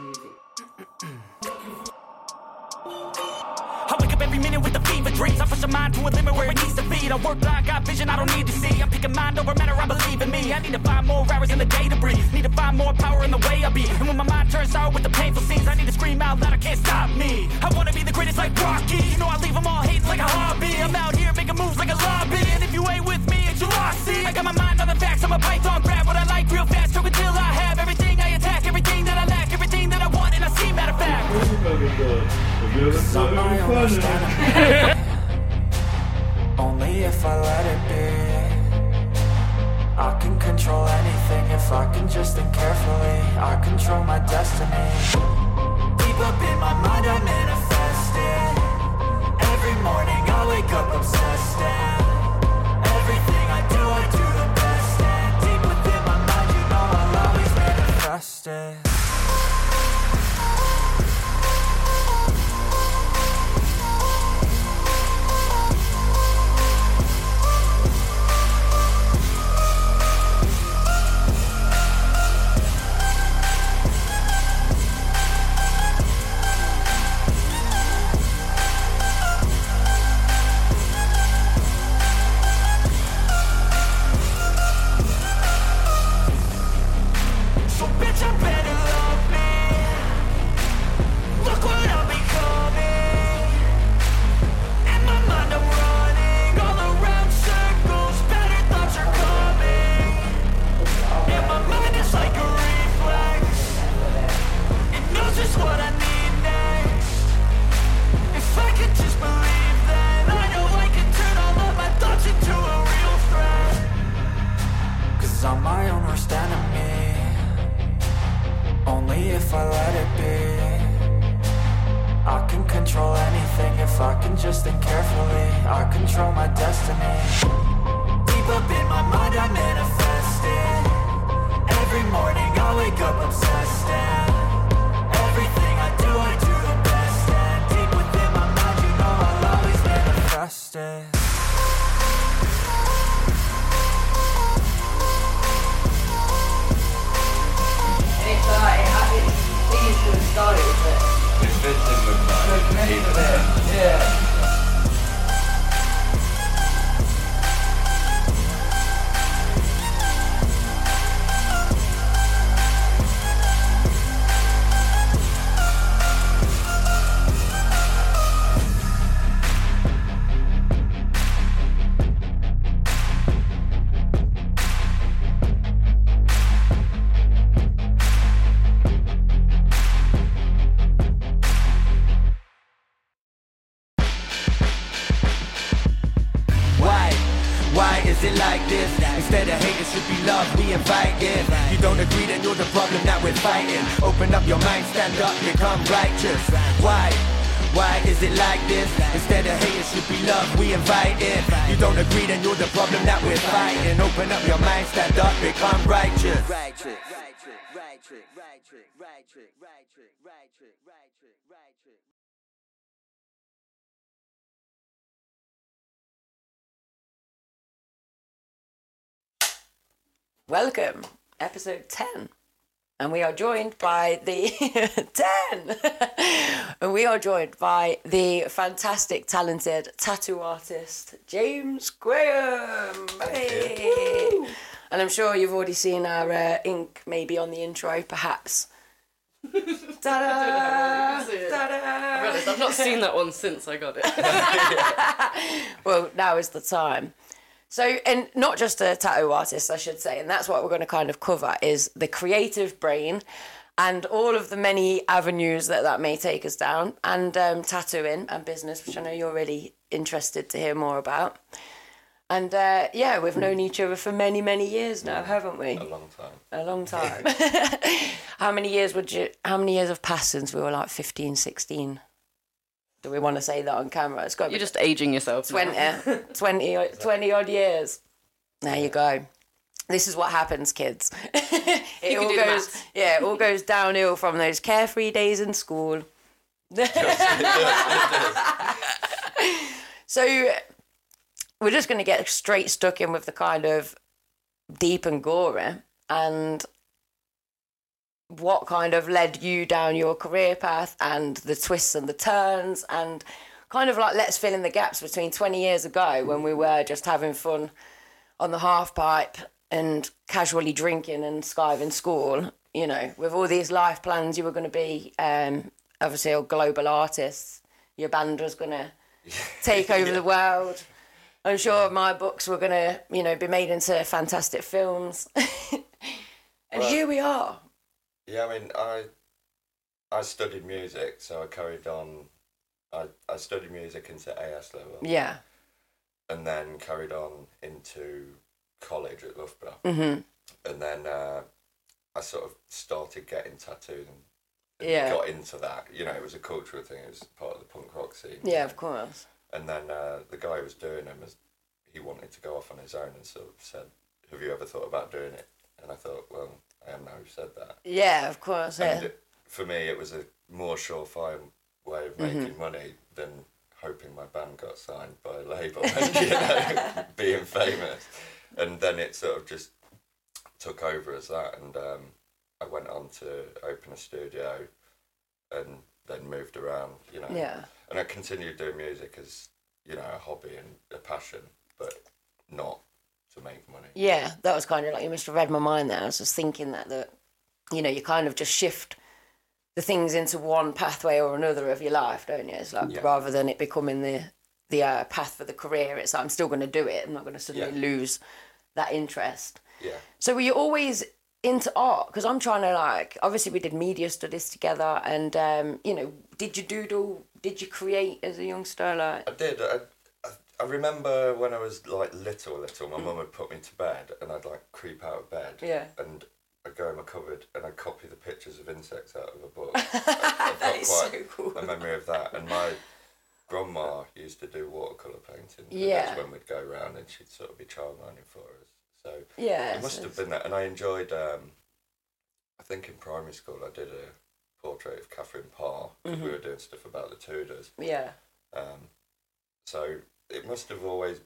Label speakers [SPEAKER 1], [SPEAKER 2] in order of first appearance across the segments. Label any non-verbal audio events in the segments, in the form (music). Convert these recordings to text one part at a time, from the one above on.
[SPEAKER 1] I wake up every minute with the fever dreams. I push a mind to a limit where it needs to feed. I work blind, got vision I don't need to see. I'm picking mind over matter, I believe in me. I need to find more hours in the day to breathe. Need to find more power in the way I be. And when my mind turns sour with the painful scenes, I need to scream out loud, I can't stop me. I wanna be the greatest like Rocky. You know I leave them all hating like a hobby. I'm out here making moves like a lobby. And if you ain't with me, it's your loss. See, I got my mind on the facts. I'm a python, grab what I like real fast. Choke until I have (laughs)
[SPEAKER 2] Only if I let it be. I can control anything if I can just think carefully. I control my destiny. Deep up in my mind, I manifest it. Every morning I wake up obsessed. And everything I do, I do the best. And deep within my mind, you know I'll always manifest it. If I let it be. I can control anything if I can just think carefully. I control my destiny. Deep up in my mind, I manifest it. Every morning I wake up obsessed. And everything I do, I do the best. And deep within my mind, you know I'll always manifest it.
[SPEAKER 3] It's like, it,
[SPEAKER 4] fits in with.
[SPEAKER 3] Yeah. Welcome, episode 10. And we are joined by the (laughs) 10. (laughs) and we are joined by the fantastic, talented tattoo artist, James Graham. Hey. And I'm sure you've already seen our uh, ink maybe on the intro, perhaps. (laughs) Ta-da! Ta-da!
[SPEAKER 5] realised I've not seen that one since I got it.
[SPEAKER 3] well, now is the time. So, and not just a tattoo artist, I should say, and that's what we're going to kind of cover is the creative brain and all of the many avenues that that may take us down, and um, tattooing and business, which I know you're really interested to hear more about. And uh, yeah, we've known each other for many, many years now, haven't we?
[SPEAKER 4] a long time.
[SPEAKER 3] A long (laughs) time. (laughs) how many years would you? How many years have passed since we were like 15, 16? Do we want to say that on camera? It's got
[SPEAKER 5] You're just aging yourself. now.
[SPEAKER 3] 20, uh, (laughs) 20, o- 20 odd years. There you go. This is what happens, kids. (laughs) it all goes, yeah, it all goes downhill from those carefree days in school. (laughs) so we're just going to get straight stuck in with the kind of deep and gory. And what kind of led you down your career path and the twists and the turns and kind of like let's fill in the gaps between 20 years ago when we were just having fun on the half pipe and casually drinking and skiving school you know with all these life plans you were going to be um, obviously a global artist your band was going (laughs) to take over the world. I'm sure my books were going to you know be made into fantastic films. (laughs) And
[SPEAKER 6] Well-
[SPEAKER 3] here we are
[SPEAKER 6] Yeah, I mean, I I studied music, so I carried on. I, I studied music into AS level,
[SPEAKER 3] yeah
[SPEAKER 6] and then carried on into college at Loughborough,
[SPEAKER 3] hmm
[SPEAKER 6] and then uh, I sort of started getting tattooed and, and
[SPEAKER 3] Yeah.
[SPEAKER 6] got into that. You know, it was a cultural thing. It was part of the punk rock scene.
[SPEAKER 3] yeah of course
[SPEAKER 6] And then uh, the guy who was doing them was he wanted to go off on his own and sort of said, "Have you ever thought about doing it?" And I thought, well, I am now who said that.
[SPEAKER 3] yeah of course yeah
[SPEAKER 6] And it- for me, it was a more surefire way of making money than hoping my band got signed by a label and (laughs) you know, (laughs) being famous. And then it sort of just took over as that. And um, I went on to open a studio and then moved around, you know.
[SPEAKER 3] yeah
[SPEAKER 6] And I continued doing music as, you know, a hobby and a passion, but not to make money.
[SPEAKER 3] Yeah, that was kind of like you must have read my mind there. I was just thinking that that you know you kind of just shift the things into one pathway or another of your life, don't you? It's like
[SPEAKER 6] Yeah.
[SPEAKER 3] rather than it becoming the the uh, path for the career, it's like I'm still going to do it. I'm not going to suddenly
[SPEAKER 6] Yeah.
[SPEAKER 3] lose that interest.
[SPEAKER 6] Yeah.
[SPEAKER 3] So were you always into art? Because I'm trying to like obviously we did media studies together, and um, you know, did you doodle? Did you create as a youngster? Like
[SPEAKER 6] I did. I, I, remember when I was like little, little, my mum would put me to bed and I'd like creep out of bed.
[SPEAKER 3] Yeah.
[SPEAKER 6] And I'd go in my cupboard and I'd copy the pictures of insects out of a book. I, got quite
[SPEAKER 3] so cool.
[SPEAKER 6] a memory of that. And my grandma used to do watercolour painting.
[SPEAKER 3] Yeah.
[SPEAKER 6] That's when we'd go around and she'd sort of be childminding for us. So
[SPEAKER 3] yeah,
[SPEAKER 6] it must have been that. And I enjoyed, um, I think in primary school I did a portrait of Catherine Parr.
[SPEAKER 3] Mm-hmm.
[SPEAKER 6] We were doing stuff about the Tudors.
[SPEAKER 3] yeah.
[SPEAKER 6] Um, so it must have always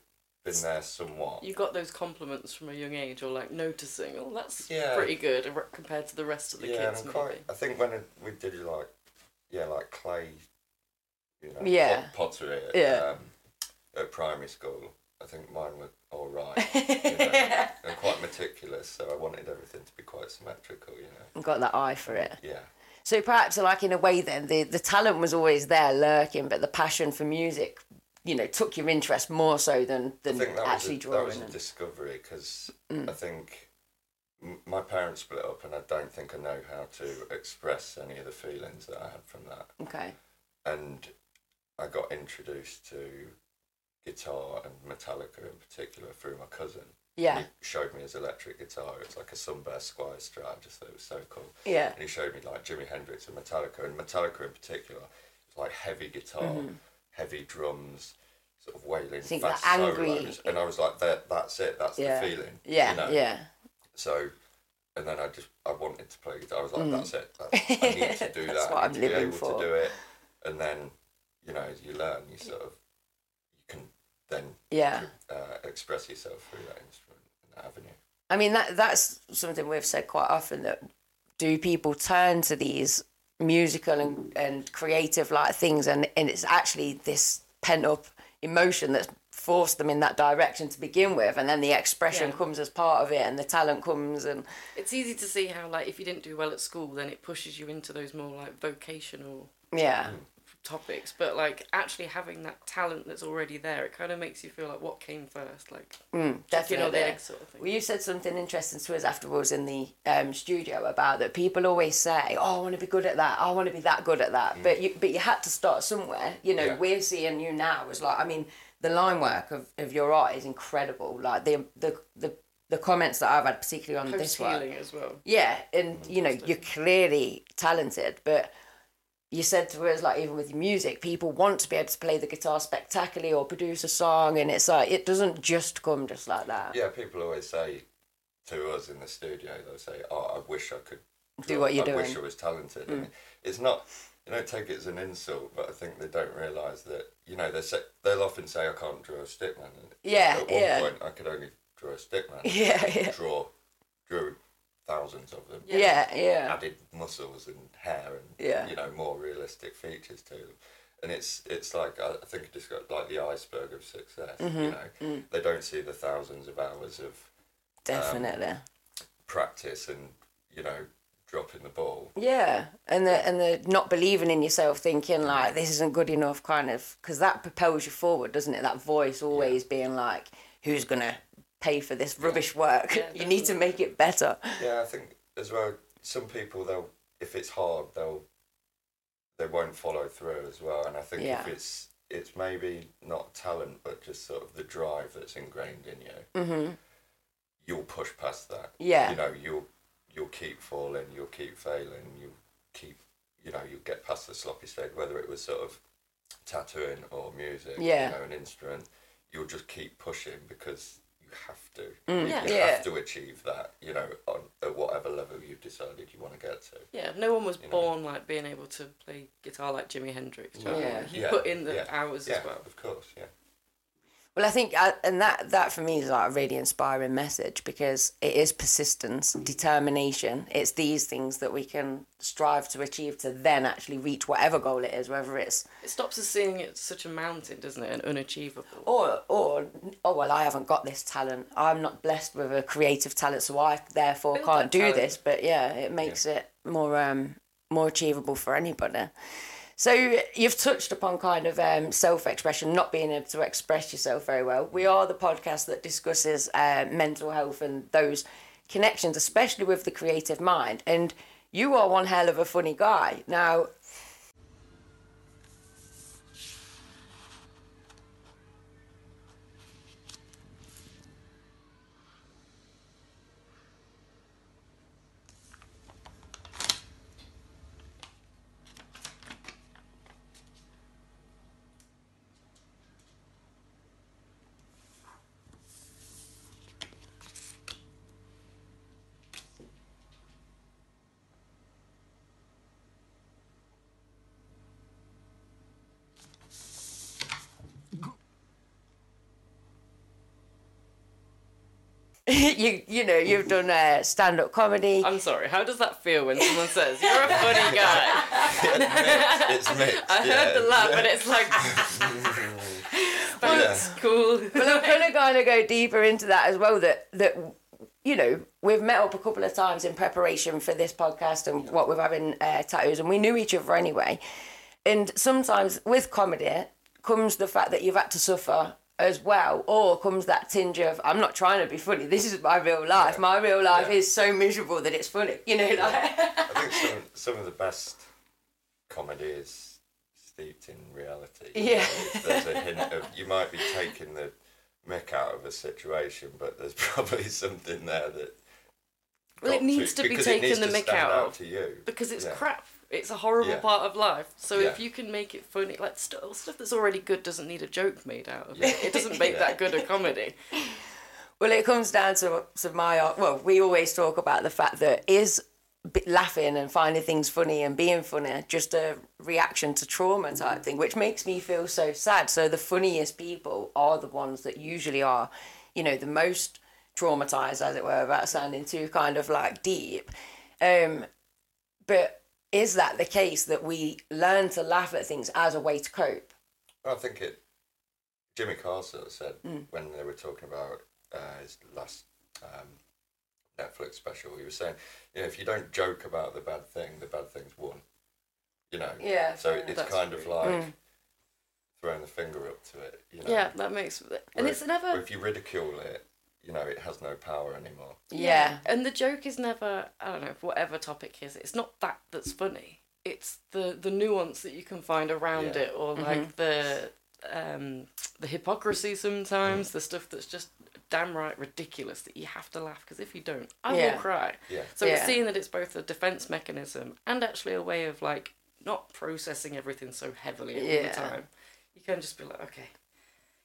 [SPEAKER 6] been there somewhat.
[SPEAKER 5] You got those compliments from a young age, or like noticing, oh, that's
[SPEAKER 6] Yeah.
[SPEAKER 5] pretty good compared to the rest of the
[SPEAKER 6] yeah,
[SPEAKER 5] kids,
[SPEAKER 6] and I'm quite. I think when it, we did like, yeah, like clay, you know,
[SPEAKER 3] Yeah.
[SPEAKER 6] pot- pottery at,
[SPEAKER 3] Yeah.
[SPEAKER 6] um, at primary school. I think mine were all right. (laughs) you know, and quite meticulous, so I wanted everything to be quite symmetrical. You know.
[SPEAKER 3] Got that eye for it.
[SPEAKER 6] Yeah.
[SPEAKER 3] So perhaps, like in a way, then the the talent was always there, lurking, but the passion for music, you know, took your interest more so than
[SPEAKER 6] I
[SPEAKER 3] than
[SPEAKER 6] think that
[SPEAKER 3] actually
[SPEAKER 6] was a, that was a discovery because
[SPEAKER 3] Mm.
[SPEAKER 6] I think my parents split up, and I don't think I know how to express any of the feelings that I had from that.
[SPEAKER 3] okay.
[SPEAKER 6] and I got introduced to guitar and Metallica in particular through my cousin.
[SPEAKER 3] Yeah.
[SPEAKER 6] He showed me his electric guitar. It's like a Sunburst Squier Strat. I just thought it was so cool.
[SPEAKER 3] Yeah.
[SPEAKER 6] And he showed me like Jimi Hendrix and Metallica, and Metallica in particular. It's like heavy guitar, heavy drums, sort of wailing,
[SPEAKER 3] think
[SPEAKER 6] fast
[SPEAKER 3] angry-
[SPEAKER 6] solos. And I was like, that, that's it. That's
[SPEAKER 3] Yeah.
[SPEAKER 6] the feeling.
[SPEAKER 3] Yeah.
[SPEAKER 6] you know?
[SPEAKER 3] Yeah.
[SPEAKER 6] So, and then I just I wanted to play guitar. I was like, that's it. (laughs) That's, I need to do
[SPEAKER 3] Mm. That's
[SPEAKER 6] that.
[SPEAKER 3] what
[SPEAKER 6] I
[SPEAKER 3] I'm
[SPEAKER 6] need to be able
[SPEAKER 3] for.
[SPEAKER 6] to do it. And then, you know, as you learn, you sort of you can then
[SPEAKER 3] Yeah.
[SPEAKER 6] uh, express yourself through that instrument and that avenue.
[SPEAKER 3] I mean that that's something we've said quite often that do people turn to these musical and, and creative like things and, and it's actually this pent up emotion that's forced them in that direction to begin with and then the expression
[SPEAKER 5] Yeah.
[SPEAKER 3] comes as part of it and the talent comes and
[SPEAKER 5] It's easy to see how, like, if you didn't do well at school, then it pushes you into those more like vocational
[SPEAKER 3] yeah
[SPEAKER 5] topics. But like, actually having that talent that's already there, it kind of makes you feel like what came first, like
[SPEAKER 3] mm,
[SPEAKER 5] chicken or
[SPEAKER 3] definitely
[SPEAKER 5] the egg sort of thing.
[SPEAKER 3] Well, you said something interesting to us afterwards in the um, studio about that people always say, "Oh, I want to be good at that. I want to be that good at that." But you, but you had to start somewhere. You know,
[SPEAKER 6] Yeah.
[SPEAKER 3] we're seeing you now as like, I mean, the line work of, of your art is incredible. Like the the the, the comments that I've had, particularly on this
[SPEAKER 5] Post
[SPEAKER 3] one,
[SPEAKER 5] as well.
[SPEAKER 3] yeah, and you know, you're clearly talented, but you said to us like even with your music, people want to be able to play the guitar spectacularly or produce a song, and it's like it doesn't just come just like that.
[SPEAKER 6] Yeah, people always say to us in the studio, they'll say, "Oh, I wish I could
[SPEAKER 3] Do what you're doing,
[SPEAKER 6] I wish.
[SPEAKER 3] Mm.
[SPEAKER 6] I was talented." And it's not. You don't take it as an insult, but I think they don't realise that you know they say they'll often say, "I can't draw a stickman."
[SPEAKER 3] Yeah,
[SPEAKER 6] At one
[SPEAKER 3] yeah.
[SPEAKER 6] point, I could only draw a stickman. (laughs)
[SPEAKER 3] Yeah, yeah.
[SPEAKER 6] Draw, drew thousands of them.
[SPEAKER 3] Yeah, yeah.
[SPEAKER 6] Added muscles and hair and
[SPEAKER 3] Yeah.
[SPEAKER 6] you know more realistic features to them. And it's it's like I think it's got like the iceberg of success.
[SPEAKER 3] Mm-hmm.
[SPEAKER 6] You know,
[SPEAKER 3] Mm.
[SPEAKER 6] they don't see the thousands of hours of
[SPEAKER 3] Definitely.
[SPEAKER 6] practice and you know dropping the ball.
[SPEAKER 3] Yeah, and the and the not believing in yourself, thinking like this isn't good enough, kind of, because that propels you forward, doesn't it? That voice always being like, "Who's gonna pay for this rubbish work?
[SPEAKER 5] Yeah, (laughs)
[SPEAKER 3] you need to make it better."
[SPEAKER 6] Yeah, I think as well. Some people they'll if it's hard they'll they won't follow through as well. And I think
[SPEAKER 3] Yeah.
[SPEAKER 6] if it's it's maybe not talent but just sort of the drive that's ingrained in you,
[SPEAKER 3] Mm-hmm.
[SPEAKER 6] you'll push past that.
[SPEAKER 3] Yeah.
[SPEAKER 6] You know, you'll you'll keep falling, you'll keep failing, you'll keep you know you'll get past the sloppy stage. Whether it was sort of tattooing or music,
[SPEAKER 3] Yeah.
[SPEAKER 6] you know, an instrument, you'll just keep pushing because you have to.
[SPEAKER 3] Mm,
[SPEAKER 5] Yeah.
[SPEAKER 6] You
[SPEAKER 3] Yeah.
[SPEAKER 6] have to achieve that, you know, on at whatever level you've decided you want to get to.
[SPEAKER 5] Yeah, no one was
[SPEAKER 6] You know.
[SPEAKER 5] born like being able to play guitar like Jimi Hendrix. do you know
[SPEAKER 3] Yeah.
[SPEAKER 5] mean? He
[SPEAKER 6] Yeah,
[SPEAKER 5] put in the
[SPEAKER 6] yeah,
[SPEAKER 5] hours
[SPEAKER 6] yeah,
[SPEAKER 5] as well.
[SPEAKER 6] Of course, yeah.
[SPEAKER 3] Well, I think, uh, and that that for me is like a really inspiring message because it is persistence, determination. It's these things that we can strive to achieve to then actually reach whatever goal it is, whether it's
[SPEAKER 5] It stops us seeing it such a mountain, doesn't it, and unachievable.
[SPEAKER 3] or or oh well, I haven't got this talent. I'm not blessed with a creative talent, so I therefore
[SPEAKER 5] Build
[SPEAKER 3] can't do
[SPEAKER 5] talent.
[SPEAKER 3] this. But yeah, it makes it more um more achievable for anybody. So you've touched upon kind of um, self-expression, not being able to express yourself very well. We are the podcast that discusses uh, mental health and those connections, especially with the creative mind. And you are one hell of a funny guy. Now, (laughs) you you know you've done uh, stand-up comedy.
[SPEAKER 5] I'm sorry, how does that feel when someone says, You're a funny guy?
[SPEAKER 6] it's mixed. It's mixed. (laughs)
[SPEAKER 5] I
[SPEAKER 6] yeah.
[SPEAKER 5] heard the laugh, but it's like, (laughs) That's cool.
[SPEAKER 3] But I'm going to kind of go deeper into that as well. That that you know we've met up a couple of times in preparation for this podcast and what we're having uh, tattoos, and we knew each other anyway. And sometimes with comedy comes the fact that you've had to suffer as well, or comes that tinge of I'm not trying to be funny. This is my real life. My real life
[SPEAKER 6] Yeah.
[SPEAKER 3] is so miserable that it's funny. You know, like
[SPEAKER 6] I think (laughs) some, some of the best comedy is steeped in reality.
[SPEAKER 3] Yeah.
[SPEAKER 6] know, There's a hint of you might be taking the mick out of a situation, but there's (laughs) probably something there that.
[SPEAKER 5] Well, it needs to be taken the
[SPEAKER 6] to
[SPEAKER 5] mick out of,
[SPEAKER 6] to you
[SPEAKER 5] Because it's
[SPEAKER 6] Yeah.
[SPEAKER 5] crap. It's a horrible
[SPEAKER 6] Yeah.
[SPEAKER 5] part of life. So if you can make it funny, like st- stuff that's already good doesn't need a joke made out of it. It doesn't (laughs) make
[SPEAKER 6] Yeah.
[SPEAKER 5] that good a comedy.
[SPEAKER 3] Well, it comes down to, to my well. We always talk about the fact that is laughing and finding things funny and being funny just a reaction to trauma type thing, which makes me feel so sad. So the funniest people are the ones that usually are, you know, the most traumatized, as it were, without sounding too kind of like deep. Um, but is that the case that we learn to laugh at things as a way to cope?
[SPEAKER 6] I think it. Jimmy Carr sort of said
[SPEAKER 3] Mm.
[SPEAKER 6] when they were talking about uh, his last um, Netflix special, he was saying, you know, if you don't joke about the bad thing, the bad thing's won. You know.
[SPEAKER 3] Yeah,
[SPEAKER 6] So
[SPEAKER 3] fair
[SPEAKER 6] it's
[SPEAKER 5] That's
[SPEAKER 6] kind of like
[SPEAKER 3] Mm.
[SPEAKER 6] throwing the finger up to it. You know.
[SPEAKER 5] Yeah, that makes. And
[SPEAKER 6] Where
[SPEAKER 5] it's
[SPEAKER 6] if-
[SPEAKER 5] never.
[SPEAKER 6] if you ridicule it, you know, it has no power anymore.
[SPEAKER 3] Yeah.
[SPEAKER 5] And the joke is never, I don't know, whatever topic is, it's not that that's funny. It's the the nuance that you can find around
[SPEAKER 6] Yeah.
[SPEAKER 5] it, or like the um the hypocrisy sometimes, the stuff that's just damn right ridiculous that you have to laugh because if you don't, I
[SPEAKER 3] Yeah.
[SPEAKER 5] will cry.
[SPEAKER 6] Yeah.
[SPEAKER 5] So
[SPEAKER 3] Yeah.
[SPEAKER 5] it's seeing that it's both a defense mechanism and actually a way of like not processing everything so heavily all
[SPEAKER 3] Yeah.
[SPEAKER 5] the time. You can just be like, okay,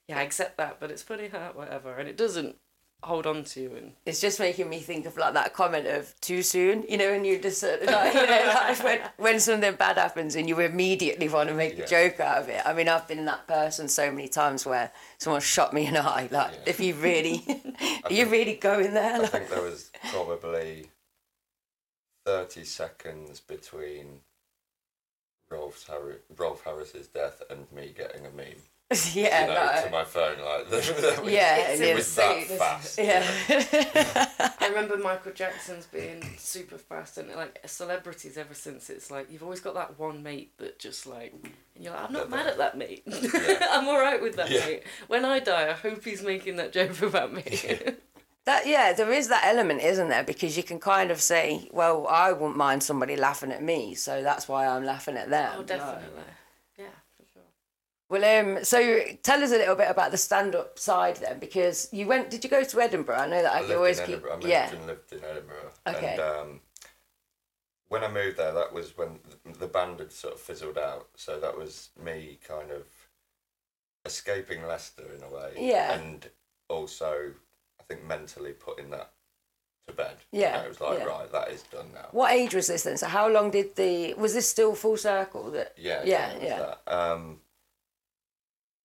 [SPEAKER 5] yeah, I accept that, but it's funny, huh, whatever, and it doesn't hold on to you and
[SPEAKER 3] it's just making me think of like that comment of too soon, you know, and you just sort of like, you know, (laughs) like when, when something bad happens and you immediately want to make
[SPEAKER 6] Yeah.
[SPEAKER 3] a joke out of it. I mean, I've been that person so many times where someone shot me in the eye. Like,
[SPEAKER 6] Yeah.
[SPEAKER 3] if you really, (laughs) are (laughs) you really going there?
[SPEAKER 6] I think there was probably thirty seconds between Rolf Harris, Rolf Harris's death and me getting a meme. (laughs)
[SPEAKER 3] yeah,
[SPEAKER 6] you know,
[SPEAKER 3] no.
[SPEAKER 6] to my phone, like (laughs) (laughs) that was,
[SPEAKER 3] Yeah,
[SPEAKER 6] it
[SPEAKER 3] and
[SPEAKER 6] was
[SPEAKER 3] it's-
[SPEAKER 6] that fast.
[SPEAKER 3] yeah.
[SPEAKER 5] I remember Michael Jackson's being super fast and like celebrities ever since it's like you've always got that one mate that just like and you're like I'm not mad at that mate I'm alright with that
[SPEAKER 6] Yeah.
[SPEAKER 5] mate when I die I hope he's making that joke about me
[SPEAKER 3] That yeah, there is that element, isn't there? Because you can kind of say, well, I wouldn't mind somebody laughing at me, so that's why I'm laughing at them.
[SPEAKER 5] oh definitely yeah for sure
[SPEAKER 3] Well, um, so tell us a little bit about the stand-up side then, because you went. Did you go to Edinburgh? I know that I,
[SPEAKER 6] I
[SPEAKER 3] always keep.
[SPEAKER 6] I moved
[SPEAKER 3] Yeah.
[SPEAKER 6] and lived in Edinburgh.
[SPEAKER 3] Okay.
[SPEAKER 6] And um, when I moved there, that was when the band had sort of fizzled out. So that was me kind of escaping Leicester in a way.
[SPEAKER 3] Yeah.
[SPEAKER 6] And also, I think mentally putting that to bed.
[SPEAKER 3] Yeah,
[SPEAKER 6] You know, it was like,
[SPEAKER 3] yeah.
[SPEAKER 6] right, that is done now.
[SPEAKER 3] What age was this then? So how long did the was this still full circle? That
[SPEAKER 6] Yeah.
[SPEAKER 3] Yeah, yeah.
[SPEAKER 6] That. Um,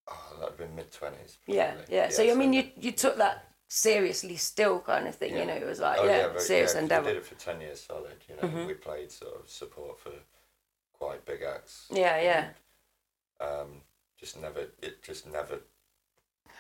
[SPEAKER 6] oh, that'd have been mid 20s.
[SPEAKER 3] yeah, yeah. So I mean, you you took that seriously, still kind of thing. You know, it was like
[SPEAKER 6] Oh,
[SPEAKER 3] yeah,
[SPEAKER 6] very-
[SPEAKER 3] serious
[SPEAKER 6] 'cause
[SPEAKER 3] endeavor.
[SPEAKER 6] We did it for 10 years solid, you know.
[SPEAKER 3] Mhm.
[SPEAKER 6] We played sort of support for quite big acts.
[SPEAKER 3] Yeah, yeah.
[SPEAKER 6] Um, just never, it just never,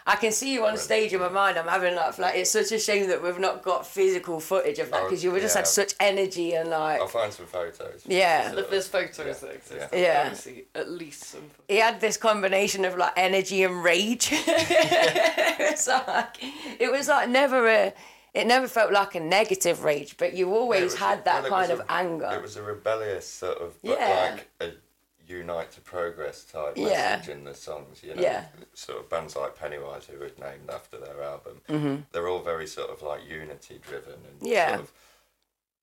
[SPEAKER 3] I can see you on stage in my mind. I'm having like, like it's such a shame that we've not got physical footage of that
[SPEAKER 6] Oh,
[SPEAKER 3] because you would just had such energy and like
[SPEAKER 6] I'll find some photos.
[SPEAKER 3] Yeah.
[SPEAKER 6] Sort
[SPEAKER 5] there's photos
[SPEAKER 6] yeah,
[SPEAKER 5] that exist
[SPEAKER 6] yeah.
[SPEAKER 3] Yeah.
[SPEAKER 5] at least some
[SPEAKER 3] he had this combination of like energy and rage. (laughs) it was like it was like never a. It never felt like a negative rage, but you always
[SPEAKER 6] was-
[SPEAKER 3] had that
[SPEAKER 6] well,
[SPEAKER 3] kind
[SPEAKER 6] was
[SPEAKER 3] of
[SPEAKER 6] a-
[SPEAKER 3] anger.
[SPEAKER 6] It was a rebellious sort of, but
[SPEAKER 3] Yeah.
[SPEAKER 6] like a unite to progress type
[SPEAKER 3] Yeah.
[SPEAKER 6] message in the songs, you know.
[SPEAKER 3] Yeah.
[SPEAKER 6] Sort of bands like Pennywise, who were named after their album,
[SPEAKER 3] Mhm.
[SPEAKER 6] they're all very sort of like unity driven and
[SPEAKER 3] Yeah.
[SPEAKER 6] sort of,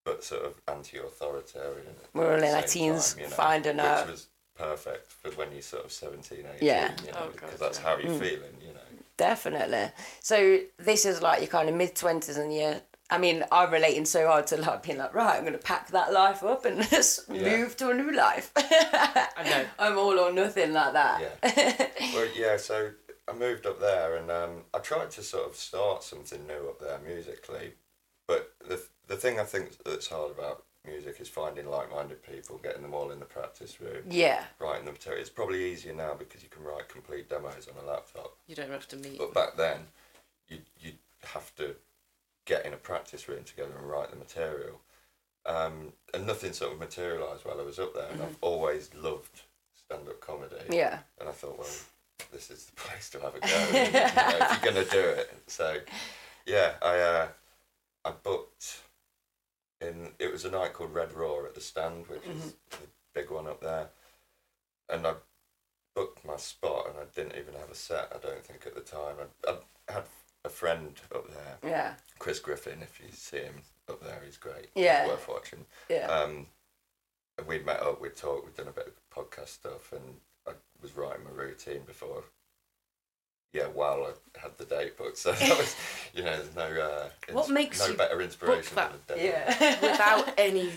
[SPEAKER 6] but sort of anti-authoritarian.
[SPEAKER 3] We're all
[SPEAKER 6] the
[SPEAKER 3] in our teens
[SPEAKER 6] time, you know,
[SPEAKER 3] finding
[SPEAKER 6] which
[SPEAKER 3] out-
[SPEAKER 6] was perfect for when you're sort of 17, 18,
[SPEAKER 3] Yeah.
[SPEAKER 6] you know,
[SPEAKER 5] Oh,
[SPEAKER 6] because
[SPEAKER 5] God,
[SPEAKER 6] that's
[SPEAKER 5] yeah.
[SPEAKER 6] how you're feeling, you know.
[SPEAKER 3] Definitely. So this is like your kind of mid twenties, and you. I mean, I'm relating so hard to like being like, right, I'm going to pack that life up and (laughs) just
[SPEAKER 6] Yeah.
[SPEAKER 3] move to a new life. (laughs)
[SPEAKER 5] I know
[SPEAKER 3] I'm all or nothing like that.
[SPEAKER 6] Yeah. (laughs) well, yeah. So I moved up there, and um, I tried to sort of start something new up there musically. But the the thing I think that's hard about music is finding like-minded people, getting them all in the practice room,
[SPEAKER 3] Yeah.
[SPEAKER 6] writing the material. It's probably easier now because you can write complete demos on a laptop.
[SPEAKER 5] you don't have to meet
[SPEAKER 6] But back then, you you have to get in a practice room together and write the material. Um, and nothing sort of materialised while I was up there. And I've always loved stand-up comedy.
[SPEAKER 3] Yeah.
[SPEAKER 6] And I thought, well, this is the (laughs) place to have a go. you know, if you're gonna do it, so yeah, I uh, I booked in. It was a night called Red Raw at the Stand, which is the big one up there, and I booked my spot, and I didn't even have a set. I don't think at the time. I, I had a friend up there,
[SPEAKER 3] Yeah.
[SPEAKER 6] Chris Griffin. If you see him up there, he's great.
[SPEAKER 3] Yeah.
[SPEAKER 6] he's worth watching.
[SPEAKER 3] Yeah.
[SPEAKER 6] Um, we'd met up, we'd talked, we'd done a bit of podcast stuff, and I was writing my routine before. Yeah, while I had the date booked, so that was, (laughs) you know, there's no. Uh,
[SPEAKER 5] What makes
[SPEAKER 6] no
[SPEAKER 5] you
[SPEAKER 6] better inspiration
[SPEAKER 5] that?
[SPEAKER 6] than a date.
[SPEAKER 3] yeah.
[SPEAKER 5] without any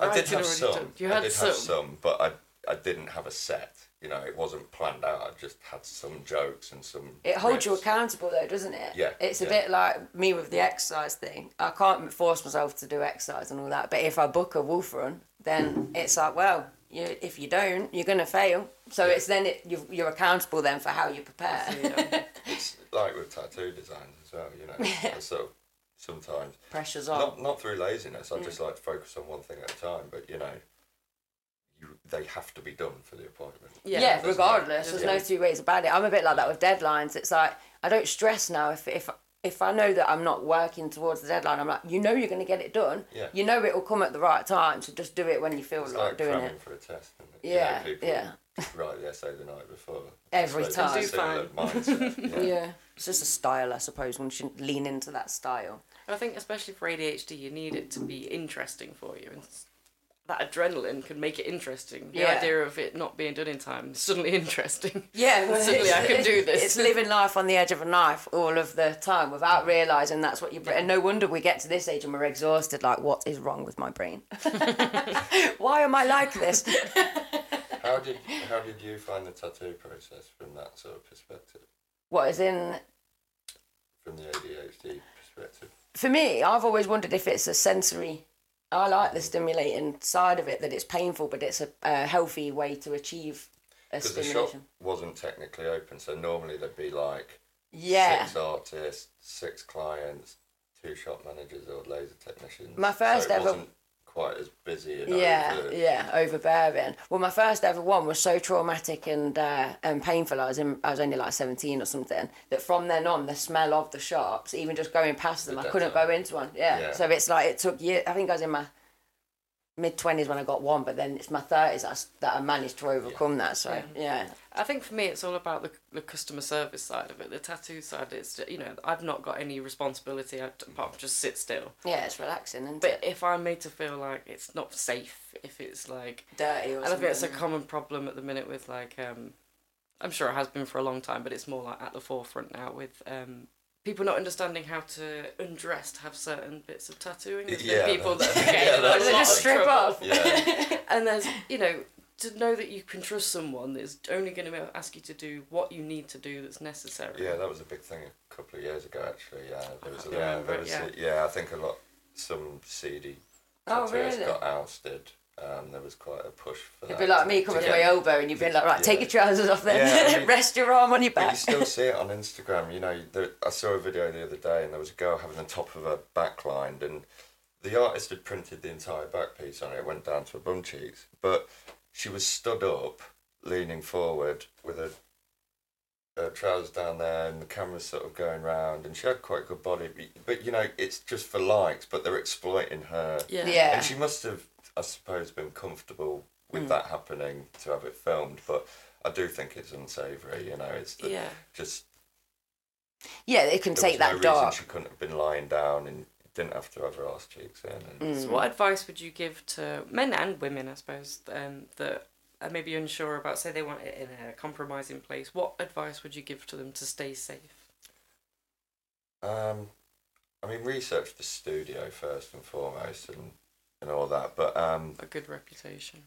[SPEAKER 6] I did have some.
[SPEAKER 5] done. You
[SPEAKER 6] I
[SPEAKER 5] had
[SPEAKER 6] did
[SPEAKER 5] some.
[SPEAKER 6] have some, but I I didn't have a set. You know, it wasn't planned out. I just had some jokes and some.
[SPEAKER 3] It holds you accountable though, doesn't it?
[SPEAKER 6] Yeah,
[SPEAKER 3] It's a
[SPEAKER 6] yeah.
[SPEAKER 3] bit like me with the exercise thing. I can't force myself to do exercise and all that, but if I book a wolf run, then it's like, well, you if you don't, you're gonna fail. So
[SPEAKER 6] Yeah.
[SPEAKER 3] it's then it, you you're accountable then for how you prepare. (laughs)
[SPEAKER 6] It's like with tattoo designs as well. You know, (laughs) sort of sometimes
[SPEAKER 3] Pressure's on.
[SPEAKER 6] not not through laziness. I just like to focus on one thing at a time. But you know, you they have to be done for the appointment.
[SPEAKER 3] Yeah,
[SPEAKER 5] Yeah,
[SPEAKER 6] there's no-
[SPEAKER 3] regardless. There's no two ways about it. I'm a bit like that with deadlines. It's like I don't stress now if if if I know that I'm not working towards the deadline. I'm like, you know, you're going to get it done.
[SPEAKER 6] Yeah.
[SPEAKER 3] You know, it will come at the right time. So just do it when you feel
[SPEAKER 6] It's
[SPEAKER 3] like,
[SPEAKER 6] like
[SPEAKER 3] doing
[SPEAKER 6] cramming
[SPEAKER 3] it.
[SPEAKER 6] for a test. Isn't it? You
[SPEAKER 3] Yeah,
[SPEAKER 6] know, people
[SPEAKER 3] yeah.
[SPEAKER 6] write the essay the night before.
[SPEAKER 3] Every
[SPEAKER 6] It's
[SPEAKER 3] time.
[SPEAKER 6] a
[SPEAKER 5] Do
[SPEAKER 6] mindset. (laughs) Yeah.
[SPEAKER 3] Yeah. It's just a style, I suppose. One should lean into that style.
[SPEAKER 5] I think especially for ADHD, you need it to be interesting for you, and s- that adrenaline can make it interesting. The
[SPEAKER 3] Yeah.
[SPEAKER 5] idea of it not being done in time is suddenly (laughs) interesting.
[SPEAKER 3] Yeah, (laughs) well,
[SPEAKER 5] Suddenly I
[SPEAKER 3] it's-
[SPEAKER 5] can do this.
[SPEAKER 3] It's living life on the edge of a knife all of the time without realizing that's what you. are And no wonder we get to this age and we're exhausted. Like, what is wrong with my brain? (laughs) Why am I like this?
[SPEAKER 6] How did how did you find the tattoo process from that sort of perspective,
[SPEAKER 3] What is in
[SPEAKER 6] from the ADHD perspective?
[SPEAKER 3] for me, I've always wondered if it's a sensory I like the stimulating side of it. That it's painful, but it's a, a healthy way to achieve a
[SPEAKER 6] Because the shop
[SPEAKER 3] stimulation.
[SPEAKER 6] wasn't technically open, so normally there'd be like
[SPEAKER 3] Yeah.
[SPEAKER 6] six artists, six clients, two shop managers or laser technicians.
[SPEAKER 3] My first
[SPEAKER 6] so
[SPEAKER 3] ever-
[SPEAKER 6] quite as busy. And
[SPEAKER 3] Yeah,
[SPEAKER 6] over-
[SPEAKER 3] yeah, overbearing. Well, my first ever one was so traumatic and uh, and painful. I was in, I was only like seventeen or something. That from then on, the smell of the shops, even just going past them,
[SPEAKER 6] The
[SPEAKER 3] I couldn't go into one. Yeah.
[SPEAKER 6] Yeah.
[SPEAKER 3] So it's like it took years. I think I was in my mid twenties when I got one, but then it's my thirties that, I s- that I managed to overcome that. So yeah.
[SPEAKER 5] I think for me, it's all about the, the customer service side of it. The tattoo side, it's you know, I've not got any responsibility apart from just sit still.
[SPEAKER 3] yeah, it's relaxing and
[SPEAKER 5] But if I'm made to feel like it's not safe, if it's like,
[SPEAKER 3] dirty. Or
[SPEAKER 5] I think it's a common problem at the minute with like, um, I'm sure it has been for a long time, but it's more like at the forefront now with um, people not understanding how to undress to have certain bits of tattooing. There's
[SPEAKER 6] Yeah,
[SPEAKER 5] people that (laughs)
[SPEAKER 6] that's- yeah,
[SPEAKER 5] a
[SPEAKER 6] that's- (laughs)
[SPEAKER 3] They just strip off.
[SPEAKER 6] Yeah,
[SPEAKER 5] And there's, you know, to know that you can trust someone that is only going to ask you to do what you need to do that's necessary.
[SPEAKER 6] yeah, that was a big thing a couple of years ago. Actually, yeah, there was,
[SPEAKER 5] can't
[SPEAKER 6] yeah, there
[SPEAKER 5] it, yeah.
[SPEAKER 6] a- yeah. I think a lot, some seedy
[SPEAKER 3] Oh, really?
[SPEAKER 6] got ousted. Um, there was quite a push for
[SPEAKER 3] It'd
[SPEAKER 6] that.
[SPEAKER 3] be like me coming to
[SPEAKER 6] get-
[SPEAKER 3] my elbow and you've been like, right, take your trousers off then.
[SPEAKER 6] Yeah, I (laughs) mean-
[SPEAKER 3] Rest your arm on your
[SPEAKER 6] But you still see it (laughs) on Instagram. You know, there, I saw a video the other day, and there was a girl having the top of her back lined, and the artist had printed the entire back piece on it. It went down to her bum cheeks, but she was stood up, leaning forward, with her, her trousers down there, and the camera's sort of going round, and she had quite a good body. But, but you know, it's just for likes, but they're exploiting her.
[SPEAKER 5] Yeah.
[SPEAKER 3] Yeah.
[SPEAKER 6] And she must have, I suppose, been comfortable with
[SPEAKER 3] Mm.
[SPEAKER 6] that happening to have it filmed. But I do think it's unsavoury. You know, it's the,
[SPEAKER 5] Yeah.
[SPEAKER 6] just
[SPEAKER 3] Yeah, it can
[SPEAKER 6] there
[SPEAKER 3] take
[SPEAKER 6] was
[SPEAKER 3] that
[SPEAKER 6] no
[SPEAKER 3] dark.
[SPEAKER 6] she couldn't have been lying down and didn't have to have her ass cheeks in. And
[SPEAKER 3] Mm.
[SPEAKER 5] So, what advice would you give to men and women, I suppose, um, that are maybe unsure about, say they want it in a compromising place? What advice would you give to them to stay safe?
[SPEAKER 6] Um, I mean, research the studio first and foremost, and and all that. But um,
[SPEAKER 5] A good reputation.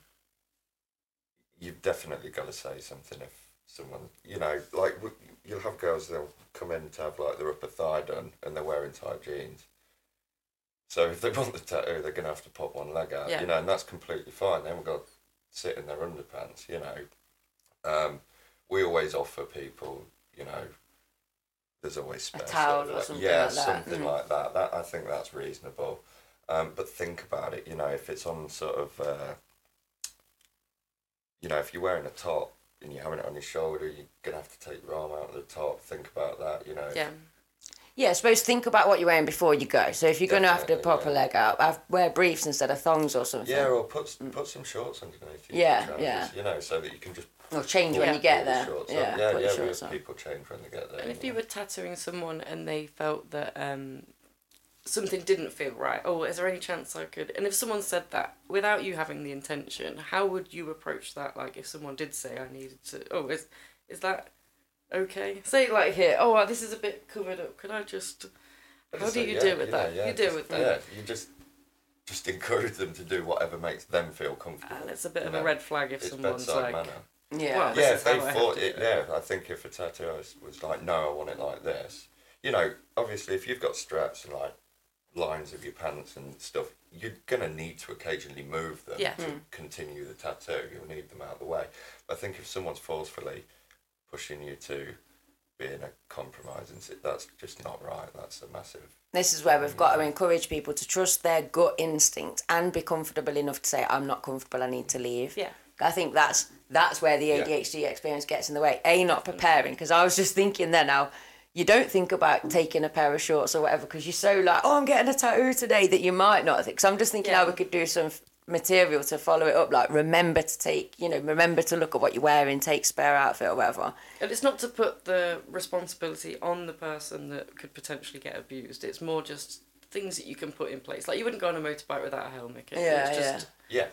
[SPEAKER 6] you've definitely got to say something if someone, you know, like you'll have girls they'll come in to have like their upper thigh done and they're wearing tight jeans. So if they (laughs) want the tattoo, they're gonna have to pop one leg out,
[SPEAKER 5] Yeah.
[SPEAKER 6] you know, and that's completely fine. They haven't got to sit in their underpants, you know. Um, we always offer people, you know, there's always spare
[SPEAKER 3] towel
[SPEAKER 6] stuff
[SPEAKER 3] or something
[SPEAKER 6] yeah,
[SPEAKER 3] like that.
[SPEAKER 6] something
[SPEAKER 3] Mm.
[SPEAKER 6] like that. That I think that's reasonable. Um, but think about it, you know, if it's on sort of, uh, you know, if you're wearing a top and you're having it on your shoulder, you're gonna have to take your arm out of the top. Think about that, you know.
[SPEAKER 5] Yeah.
[SPEAKER 3] Yeah, I suppose think about what you're wearing before you go. So if you're going to have to
[SPEAKER 6] Definitely,
[SPEAKER 3] pop a leg out, have, wear briefs instead of thongs or something.
[SPEAKER 6] Yeah, or put put some shorts underneath. your
[SPEAKER 3] Yeah,
[SPEAKER 6] trousers,
[SPEAKER 3] yeah.
[SPEAKER 6] You know, so that you can just
[SPEAKER 3] Or change when you get there.
[SPEAKER 6] shorts.
[SPEAKER 3] Yeah,
[SPEAKER 6] yeah, yeah. We
[SPEAKER 3] shorts
[SPEAKER 6] have
[SPEAKER 3] on.
[SPEAKER 6] people change when they get there.
[SPEAKER 5] And if you were tattooing someone and they felt that um, something didn't feel right, oh, is there any chance I could? And if someone said that without you having the intention, how would you approach that? Like if someone did say I needed to, oh, is is that okay? Say like here, oh, well, this is a bit covered up. Could I just? How
[SPEAKER 6] Just
[SPEAKER 5] do
[SPEAKER 6] say,
[SPEAKER 5] you
[SPEAKER 6] yeah,
[SPEAKER 5] deal with
[SPEAKER 6] know,
[SPEAKER 5] that?
[SPEAKER 6] yeah,
[SPEAKER 5] you deal
[SPEAKER 6] just-
[SPEAKER 5] with that.
[SPEAKER 6] Yeah, you just just encourage them to do whatever makes them feel comfortable.
[SPEAKER 5] And it's a bit
[SPEAKER 6] you
[SPEAKER 5] of a red flag if
[SPEAKER 6] It's
[SPEAKER 5] someone's
[SPEAKER 6] bedside
[SPEAKER 5] like,
[SPEAKER 6] manner.
[SPEAKER 3] Yeah.
[SPEAKER 5] Well,
[SPEAKER 6] yeah, if they
[SPEAKER 5] I
[SPEAKER 6] thought
[SPEAKER 5] to
[SPEAKER 6] it, yeah, I think if a tattooist was like, no, I want it like this, you know, obviously if you've got straps and like lines of your pants and stuff, you're gonna need to occasionally move them
[SPEAKER 5] Yeah.
[SPEAKER 6] to hmm. continue the tattoo. You'll need them out of the way. But I think if someone's forcefully pushing you to be in a compromise, and sit- that's just not right. That's a massive.
[SPEAKER 3] This is where we've got to encourage people to trust their gut instinct and be comfortable enough to say, "I'm not comfortable. I need to leave."
[SPEAKER 5] Yeah.
[SPEAKER 3] I think that's that's where the
[SPEAKER 6] Yeah.
[SPEAKER 3] ADHD experience gets in the way. A, not preparing because I was just thinking then now. You don't think about taking a pair of shorts or whatever because you're so like, oh, I'm getting a tattoo today that you might not think. So I'm just thinking
[SPEAKER 5] Yeah.
[SPEAKER 3] how we could do some f- material to follow it up. Like, remember to take, you know, remember to look at what you're wearing, take spare outfit or whatever.
[SPEAKER 5] And it's not to put the responsibility on the person that could potentially get abused. It's more just things that you can put in place. Like you wouldn't go on a motorbike without a helmet. It's
[SPEAKER 3] Yeah,
[SPEAKER 5] just,
[SPEAKER 6] Yeah,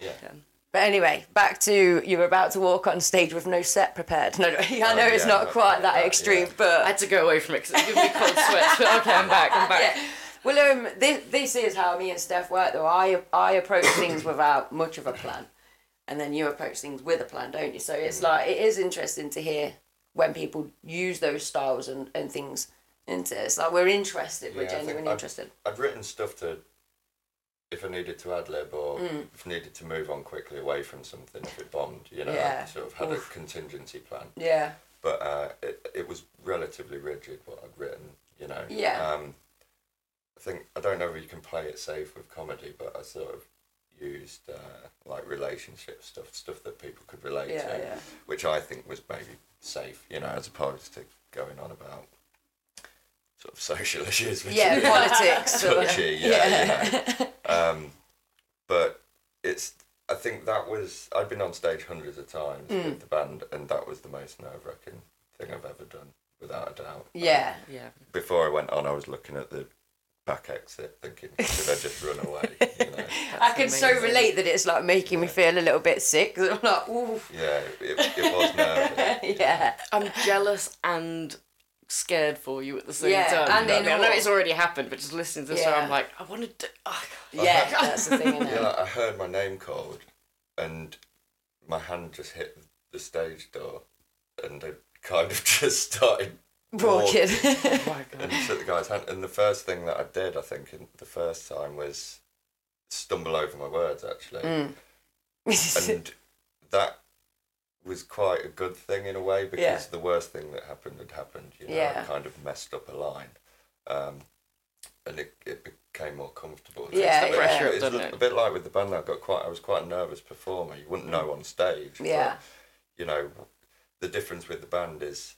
[SPEAKER 6] yeah.
[SPEAKER 5] yeah.
[SPEAKER 3] But anyway, back to you're about to walk on stage with no set prepared. No, no (laughs) I know it's
[SPEAKER 6] yeah,
[SPEAKER 3] not
[SPEAKER 6] not
[SPEAKER 3] quite
[SPEAKER 6] like
[SPEAKER 3] that
[SPEAKER 6] that,
[SPEAKER 3] extreme,
[SPEAKER 6] yeah.
[SPEAKER 3] but
[SPEAKER 5] I had to go away from it because it gave me cold sweats. But (laughs) okay, I'm back. I'm back.
[SPEAKER 3] yeah. Well, um, this, this is how me and Steph work though. I I approach things without much of a plan, and then you approach things with a plan, don't you? So it's
[SPEAKER 6] Mm.
[SPEAKER 3] like it is interesting to hear when people use those styles and, and things into it. It's like we're interested, we're
[SPEAKER 6] I think
[SPEAKER 3] genuinely
[SPEAKER 6] I'd-
[SPEAKER 3] interested.
[SPEAKER 6] I've written stuff to if I needed to ad lib or if I needed to move on quickly away from something if it bombed, you know,
[SPEAKER 3] Yeah.
[SPEAKER 6] I sort of had
[SPEAKER 3] Oof.
[SPEAKER 6] a contingency plan.
[SPEAKER 3] Yeah.
[SPEAKER 6] But uh, it it was relatively rigid what I'd written, you know.
[SPEAKER 3] Yeah.
[SPEAKER 6] Um, I think I don't know if you can play it safe with comedy, but I sort of used uh, like relationship stuff, stuff that people could relate
[SPEAKER 3] Yeah,
[SPEAKER 6] to,
[SPEAKER 3] yeah.
[SPEAKER 6] which I think was maybe safe, you know, as opposed to going on about sort of (laughs) social issues. Which
[SPEAKER 3] Yeah, politics.
[SPEAKER 6] touchy, yeah, you know. (laughs) (laughs) Um, but it's. I think that was. I'd been on stage hundreds of times
[SPEAKER 3] Mm.
[SPEAKER 6] with the band, and that was the most nerve wracking thing I've ever done, without a doubt.
[SPEAKER 3] Yeah.
[SPEAKER 5] Yeah.
[SPEAKER 6] Before I went on, I was looking at the back exit, thinking, "Should I just run away?" You (laughs) know?
[SPEAKER 3] I can so relate that it's like making me feel a little bit sick. 'cause I'm like, ooh,
[SPEAKER 6] Yeah, it, it was nervous. (laughs)
[SPEAKER 3] yeah.
[SPEAKER 5] I'm jealous and scared for you at the same
[SPEAKER 3] Yeah,
[SPEAKER 5] time.
[SPEAKER 3] and
[SPEAKER 5] I, mean, I know it's already happened, but just listening to this,
[SPEAKER 3] Yeah.
[SPEAKER 5] I'm like, I want to do. Oh,
[SPEAKER 3] Yeah, (laughs) that's the thing,
[SPEAKER 6] Yeah, like, I heard my name called, and my hand just hit the stage door, and I kind of (laughs) just started
[SPEAKER 3] Walking. (laughs)
[SPEAKER 5] oh my god.
[SPEAKER 6] and shook the guy's hand. And the first thing that I did, I think, in the first time was stumble over my words actually,
[SPEAKER 3] Mm.
[SPEAKER 6] and that was quite a good thing in a way because
[SPEAKER 3] Yeah.
[SPEAKER 6] the worst thing that happened had happened. You know,
[SPEAKER 3] Yeah.
[SPEAKER 6] I kind of messed up a line, um, and it, it became more comfortable.
[SPEAKER 3] Yeah,
[SPEAKER 6] It's a bit-
[SPEAKER 5] yeah.
[SPEAKER 6] It's
[SPEAKER 5] Doesn't
[SPEAKER 6] a,
[SPEAKER 5] it?
[SPEAKER 6] a bit like with the band. I got quite. I was quite a nervous performer. You wouldn't know on stage. but,
[SPEAKER 3] Yeah.
[SPEAKER 6] you know, the difference with the band is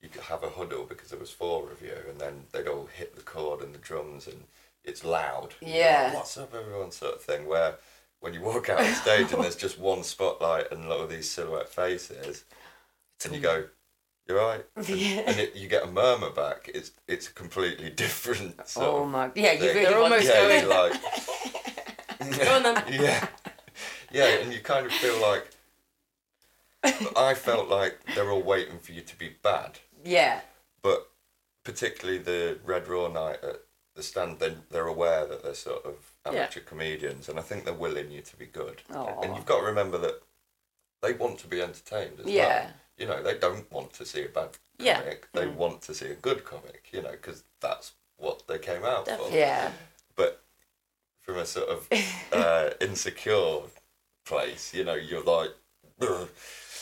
[SPEAKER 6] you could have a huddle because there was four of you, and then they'd all hit the chord and the drums, and it's loud. You're like,
[SPEAKER 3] Yeah.
[SPEAKER 6] What's up, everyone? Sort of thing. Where when you walk out on stage and there's just one spotlight and a lot of these silhouette faces, and you go, "You're right," and, (laughs) and it, you get a murmur back. It's it's a completely different. Oh sort
[SPEAKER 3] oh my, yeah, you really
[SPEAKER 5] They're almost
[SPEAKER 6] yeah,
[SPEAKER 5] going-
[SPEAKER 6] like. (laughs)
[SPEAKER 5] Go on then. (laughs)
[SPEAKER 6] Yeah, yeah, and you kind of feel like. I felt like they're all waiting for you to be bad,
[SPEAKER 3] Yeah,
[SPEAKER 6] but particularly the Red Raw night at the stand, then they're aware that they're sort of
[SPEAKER 5] Yeah.
[SPEAKER 6] amateur comedians, and I think they're willing you to be good.
[SPEAKER 3] Aw.
[SPEAKER 6] And you've got to remember that they want to be entertained as
[SPEAKER 3] Yeah.
[SPEAKER 6] well. You know, they don't want to see a bad comic. Yeah. They want to see a good comic. You know, because that's what they came out for
[SPEAKER 3] yeah,
[SPEAKER 6] but from a sort of (laughs) uh, insecure place, you know, you're like, "Ugh."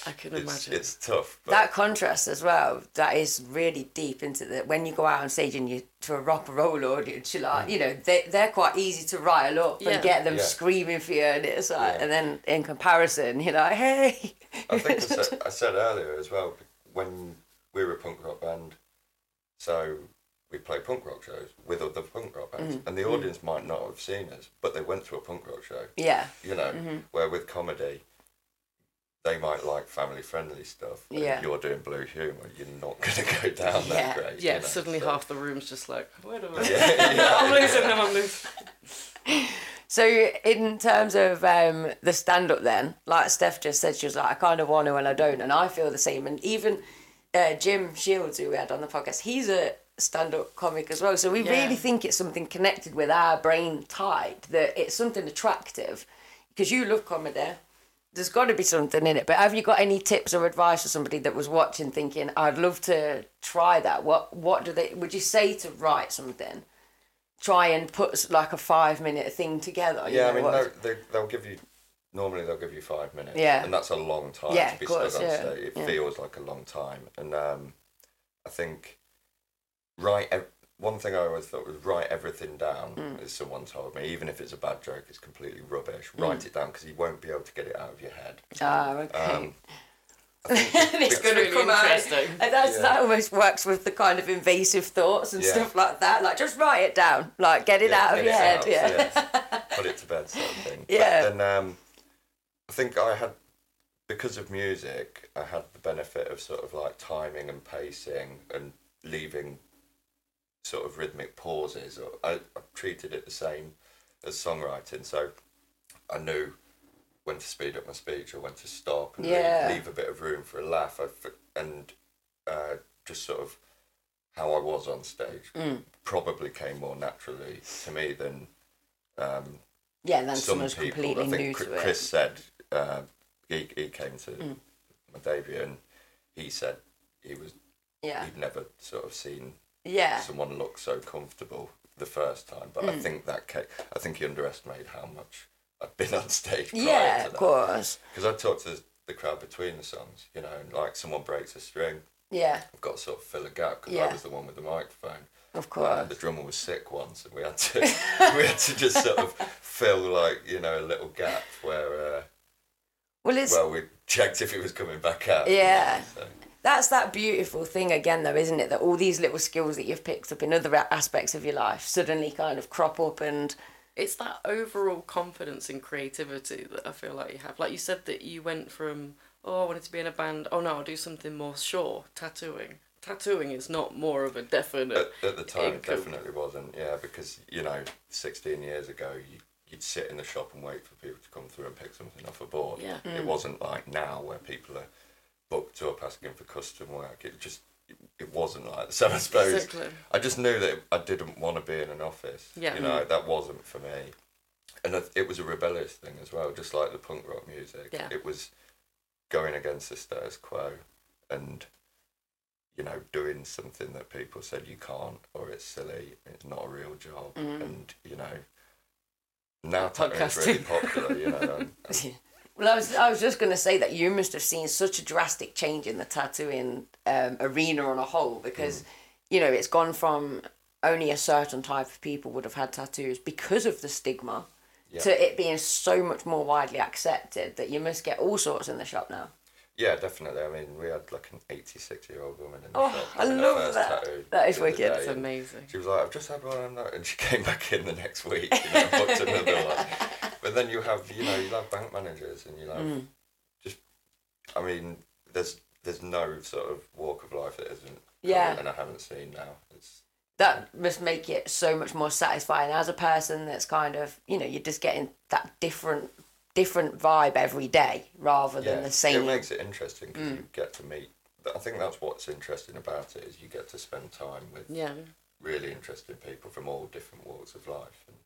[SPEAKER 5] I can
[SPEAKER 6] it's,
[SPEAKER 5] imagine.
[SPEAKER 6] it's tough. But
[SPEAKER 3] that contrast as well. That is really deep into the when you go out on stage and you to a rock and roll audience. You're like, you know, they they're quite easy to rile up
[SPEAKER 5] Yeah.
[SPEAKER 3] and get them
[SPEAKER 6] Yeah.
[SPEAKER 3] screaming for you, and it's like,
[SPEAKER 6] Yeah.
[SPEAKER 3] and then in comparison, you're like, hey,
[SPEAKER 6] I think I said, I said (laughs) earlier as well, when we were a punk rock band, so we play punk rock shows with other punk rock bands,
[SPEAKER 3] Mm.
[SPEAKER 6] and the audience might not have seen us, but they went to a punk rock show.
[SPEAKER 3] yeah,
[SPEAKER 6] You know,
[SPEAKER 3] Mm-hmm.
[SPEAKER 6] where with comedy, they might like family friendly stuff. and
[SPEAKER 3] Yeah.
[SPEAKER 6] You're doing blue humour, you're not going to go (laughs) down
[SPEAKER 3] Yeah.
[SPEAKER 6] that great.
[SPEAKER 5] yeah,
[SPEAKER 6] you know,
[SPEAKER 5] suddenly
[SPEAKER 6] so-
[SPEAKER 5] half the room's just like, wait a minute.
[SPEAKER 6] Yeah, yeah, (laughs)
[SPEAKER 5] I'm losing them, I'm losing.
[SPEAKER 3] So in terms of um, the stand up, then, like Steph just said, she was like, I kind of want to and I don't, and I feel the same. And even uh, Jim Shields, who we had on the podcast, he's a stand up comic as well. So we
[SPEAKER 5] Yeah.
[SPEAKER 3] really think it's something connected with our brain type that it's something attractive because you love comedy. There's got to be something in it. But have you got any tips or advice for somebody that was watching, thinking, "I'd love to try that"? What What do they? Would you say to write something? Try and put like a five minute thing together. you
[SPEAKER 6] Yeah, I mean,
[SPEAKER 3] what-
[SPEAKER 6] they, they'll give you, normally they'll give you five minutes.
[SPEAKER 3] Yeah.
[SPEAKER 6] And that's a long time
[SPEAKER 3] Yeah,
[SPEAKER 6] to be
[SPEAKER 3] course,
[SPEAKER 6] stood on
[SPEAKER 3] yeah,
[SPEAKER 6] stage. It
[SPEAKER 3] yeah.
[SPEAKER 6] feels like a long time. And um, I think, write, one thing I always thought was write everything down,
[SPEAKER 3] Mm.
[SPEAKER 6] as someone told me. Even if it's a bad joke, it's completely rubbish. Write it down because you won't be able to get it out of your head.
[SPEAKER 3] Ah, okay.
[SPEAKER 6] Um,
[SPEAKER 3] and (laughs) it's going to come out. And
[SPEAKER 6] Yeah.
[SPEAKER 3] that almost works with the kind of invasive thoughts and
[SPEAKER 6] Yeah.
[SPEAKER 3] stuff like that. Like, just write it down. Like, get it
[SPEAKER 6] Yeah,
[SPEAKER 3] out of your head.
[SPEAKER 6] out,
[SPEAKER 3] yeah.
[SPEAKER 6] yeah. (laughs) Put it to bed, sort of thing.
[SPEAKER 3] Yeah.
[SPEAKER 6] But then um, I think I had, because of music, I had the benefit of sort of like timing and pacing and leaving sort of rhythmic pauses. Or I, I treated it the same as songwriting, so I knew when to speed up my speech or when to stop and leave-
[SPEAKER 3] Yeah.
[SPEAKER 6] leave, a bit of room for a laugh. I and uh, just sort of how I was on stage
[SPEAKER 3] Mm.
[SPEAKER 6] probably came more naturally to me than um,
[SPEAKER 3] Yeah,
[SPEAKER 6] some
[SPEAKER 3] someone's
[SPEAKER 6] people.
[SPEAKER 3] completely
[SPEAKER 6] I think
[SPEAKER 3] new
[SPEAKER 6] Chris,
[SPEAKER 3] to it.
[SPEAKER 6] Chris said uh, he he came to
[SPEAKER 3] Mm.
[SPEAKER 6] my debut and he said he was
[SPEAKER 3] yeah.
[SPEAKER 6] he'd never sort of seen
[SPEAKER 3] Yeah.
[SPEAKER 6] someone look so comfortable the first time, but
[SPEAKER 3] Mm.
[SPEAKER 6] I think that ca- I think he underestimated how much I'd been on stage. prior
[SPEAKER 3] Yeah, of course.
[SPEAKER 6] Because I talked to the crowd between the songs, you know, and like someone breaks a string,
[SPEAKER 3] Yeah,
[SPEAKER 6] I've got to sort of fill a gap because
[SPEAKER 3] Yeah.
[SPEAKER 6] I was the one with the microphone.
[SPEAKER 3] of
[SPEAKER 6] Uh,
[SPEAKER 3] course.
[SPEAKER 6] the drummer was sick once, and we had to (laughs) we had to just sort of fill like you know a little gap where uh,
[SPEAKER 3] Well, it's
[SPEAKER 6] well we checked if he was coming back out. you know,
[SPEAKER 3] Yeah.
[SPEAKER 6] so.
[SPEAKER 3] That's that beautiful thing again, though, isn't it? That all these little skills that you've picked up in other aspects of your life suddenly kind of crop up and
[SPEAKER 5] It's that overall confidence and creativity that I feel like you have. Like you said that you went from, oh, I wanted to be in a band. Oh no, I'll do something more sure. Tattooing. Tattooing is not more of a definite.
[SPEAKER 6] At, at the time, it definitely wasn't. Yeah, because you know, sixteen years ago, you, you'd sit in the shop and wait for people to come through and pick something off a board.
[SPEAKER 5] Yeah.
[SPEAKER 6] It mm. wasn't like now where people are booked up asking for custom work. It just it wasn't like so. (laughs) I suppose
[SPEAKER 5] Exactly.
[SPEAKER 6] I just knew that I didn't want to be in an office.
[SPEAKER 5] Yeah.
[SPEAKER 6] You know, mm-hmm. that wasn't for me. And it- was a rebellious thing as well, just like the punk rock music.
[SPEAKER 5] Yeah.
[SPEAKER 6] It was going against the status quo and, you know, doing something that people said you can't or it's silly, it's not a real job. Mm-hmm. And, you know, now tattooing is really popular, you know. (laughs)
[SPEAKER 3] Well, I was, I was just going to say that you must have seen such a drastic change in the tattooing um, arena on a whole because, you know, it's gone from only a certain type of people would have had tattoos because of the stigma
[SPEAKER 6] Yeah.
[SPEAKER 3] to it being so much more widely accepted that you must get all sorts in the shop now.
[SPEAKER 6] Yeah, definitely. I mean, we had like an 86 year old woman in the
[SPEAKER 3] Oh,
[SPEAKER 6] shop.
[SPEAKER 3] I
[SPEAKER 6] having her
[SPEAKER 3] love
[SPEAKER 6] first
[SPEAKER 3] that. That is wicked.
[SPEAKER 6] day,
[SPEAKER 5] It's amazing.
[SPEAKER 6] She was like, I've just had one, and she came back in the next week, you know, booked another one. (laughs) But then you have, you know, you have bank managers, and you have
[SPEAKER 3] Mm.
[SPEAKER 6] just, I mean, there's there's no sort of walk of life that isn't,
[SPEAKER 3] Yeah.
[SPEAKER 6] and I haven't seen now. It's
[SPEAKER 3] that must make it so much more satisfying as a person that's kind of you know you're just getting that different different vibe every day rather than the same Mm.
[SPEAKER 6] It makes it interesting because you get to meet. I think that's what's interesting about it is you get to spend time with
[SPEAKER 5] Yeah.
[SPEAKER 6] really interesting people from all different walks of life. And,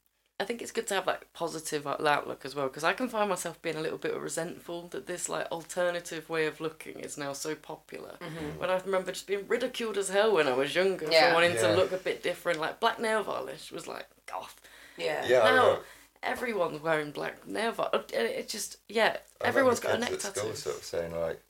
[SPEAKER 5] I think it's good to have like positive outlook as well because I can find myself being a little bit resentful that this like alternative way of looking is now so popular. Mm-hmm. When I remember just being ridiculed as hell when I was younger
[SPEAKER 3] Yeah.
[SPEAKER 5] for wanting
[SPEAKER 6] Yeah.
[SPEAKER 5] to look a bit different. Like black nail varnish was like goth.
[SPEAKER 3] yeah
[SPEAKER 6] yeah,
[SPEAKER 5] now everyone's wearing black nail varnish. It just yeah,
[SPEAKER 6] I
[SPEAKER 5] everyone's got a neck
[SPEAKER 6] kids at school
[SPEAKER 5] tattoo.
[SPEAKER 6] sort of saying like,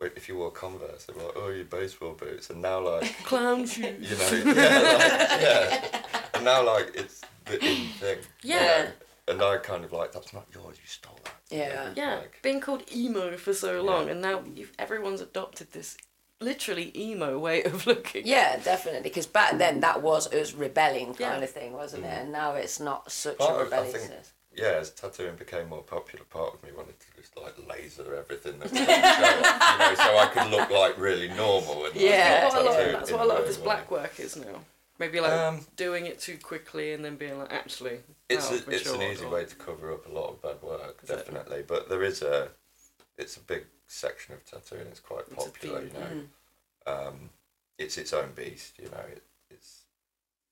[SPEAKER 6] wait, if you wore Converse, they're like, oh, your baseball boots, and now like,
[SPEAKER 5] Clown shoes.
[SPEAKER 6] you know, yeah, like, yeah, (laughs) and now like it's the in thing. you
[SPEAKER 5] Yeah.
[SPEAKER 6] know, and I kind of like that's not yours, you stole that.
[SPEAKER 3] Yeah.
[SPEAKER 5] Yeah,
[SPEAKER 6] Like,
[SPEAKER 5] being called emo for so long, and now you've, everyone's adopted this literally emo way of (laughs) looking.
[SPEAKER 3] yeah definitely because back then that was us rebelling kind
[SPEAKER 5] Yeah.
[SPEAKER 3] of thing wasn't it mm. and now it's not such
[SPEAKER 6] Part
[SPEAKER 3] a
[SPEAKER 6] of- I yeah, as tattooing became more popular, part of me wanted to just like laser everything that (laughs) was on show, you know, so I could look like really normal. And like,
[SPEAKER 3] Yeah.
[SPEAKER 6] not
[SPEAKER 5] That's what a lot,
[SPEAKER 6] tattooed
[SPEAKER 5] that's what a lot of this
[SPEAKER 6] where-
[SPEAKER 5] black work is now. Maybe like
[SPEAKER 6] Um,
[SPEAKER 5] doing it too quickly and then being like, actually,
[SPEAKER 6] It's
[SPEAKER 5] now
[SPEAKER 6] a,
[SPEAKER 5] I've
[SPEAKER 6] it's an easy
[SPEAKER 5] or-
[SPEAKER 6] way to cover up a lot of bad work,
[SPEAKER 5] Is it?
[SPEAKER 6] definitely. But there is a, it's a big section of tattooing. It's quite
[SPEAKER 5] It's
[SPEAKER 6] popular, you
[SPEAKER 5] theme.
[SPEAKER 6] know. Um, it's its own beast, you know. It, it's,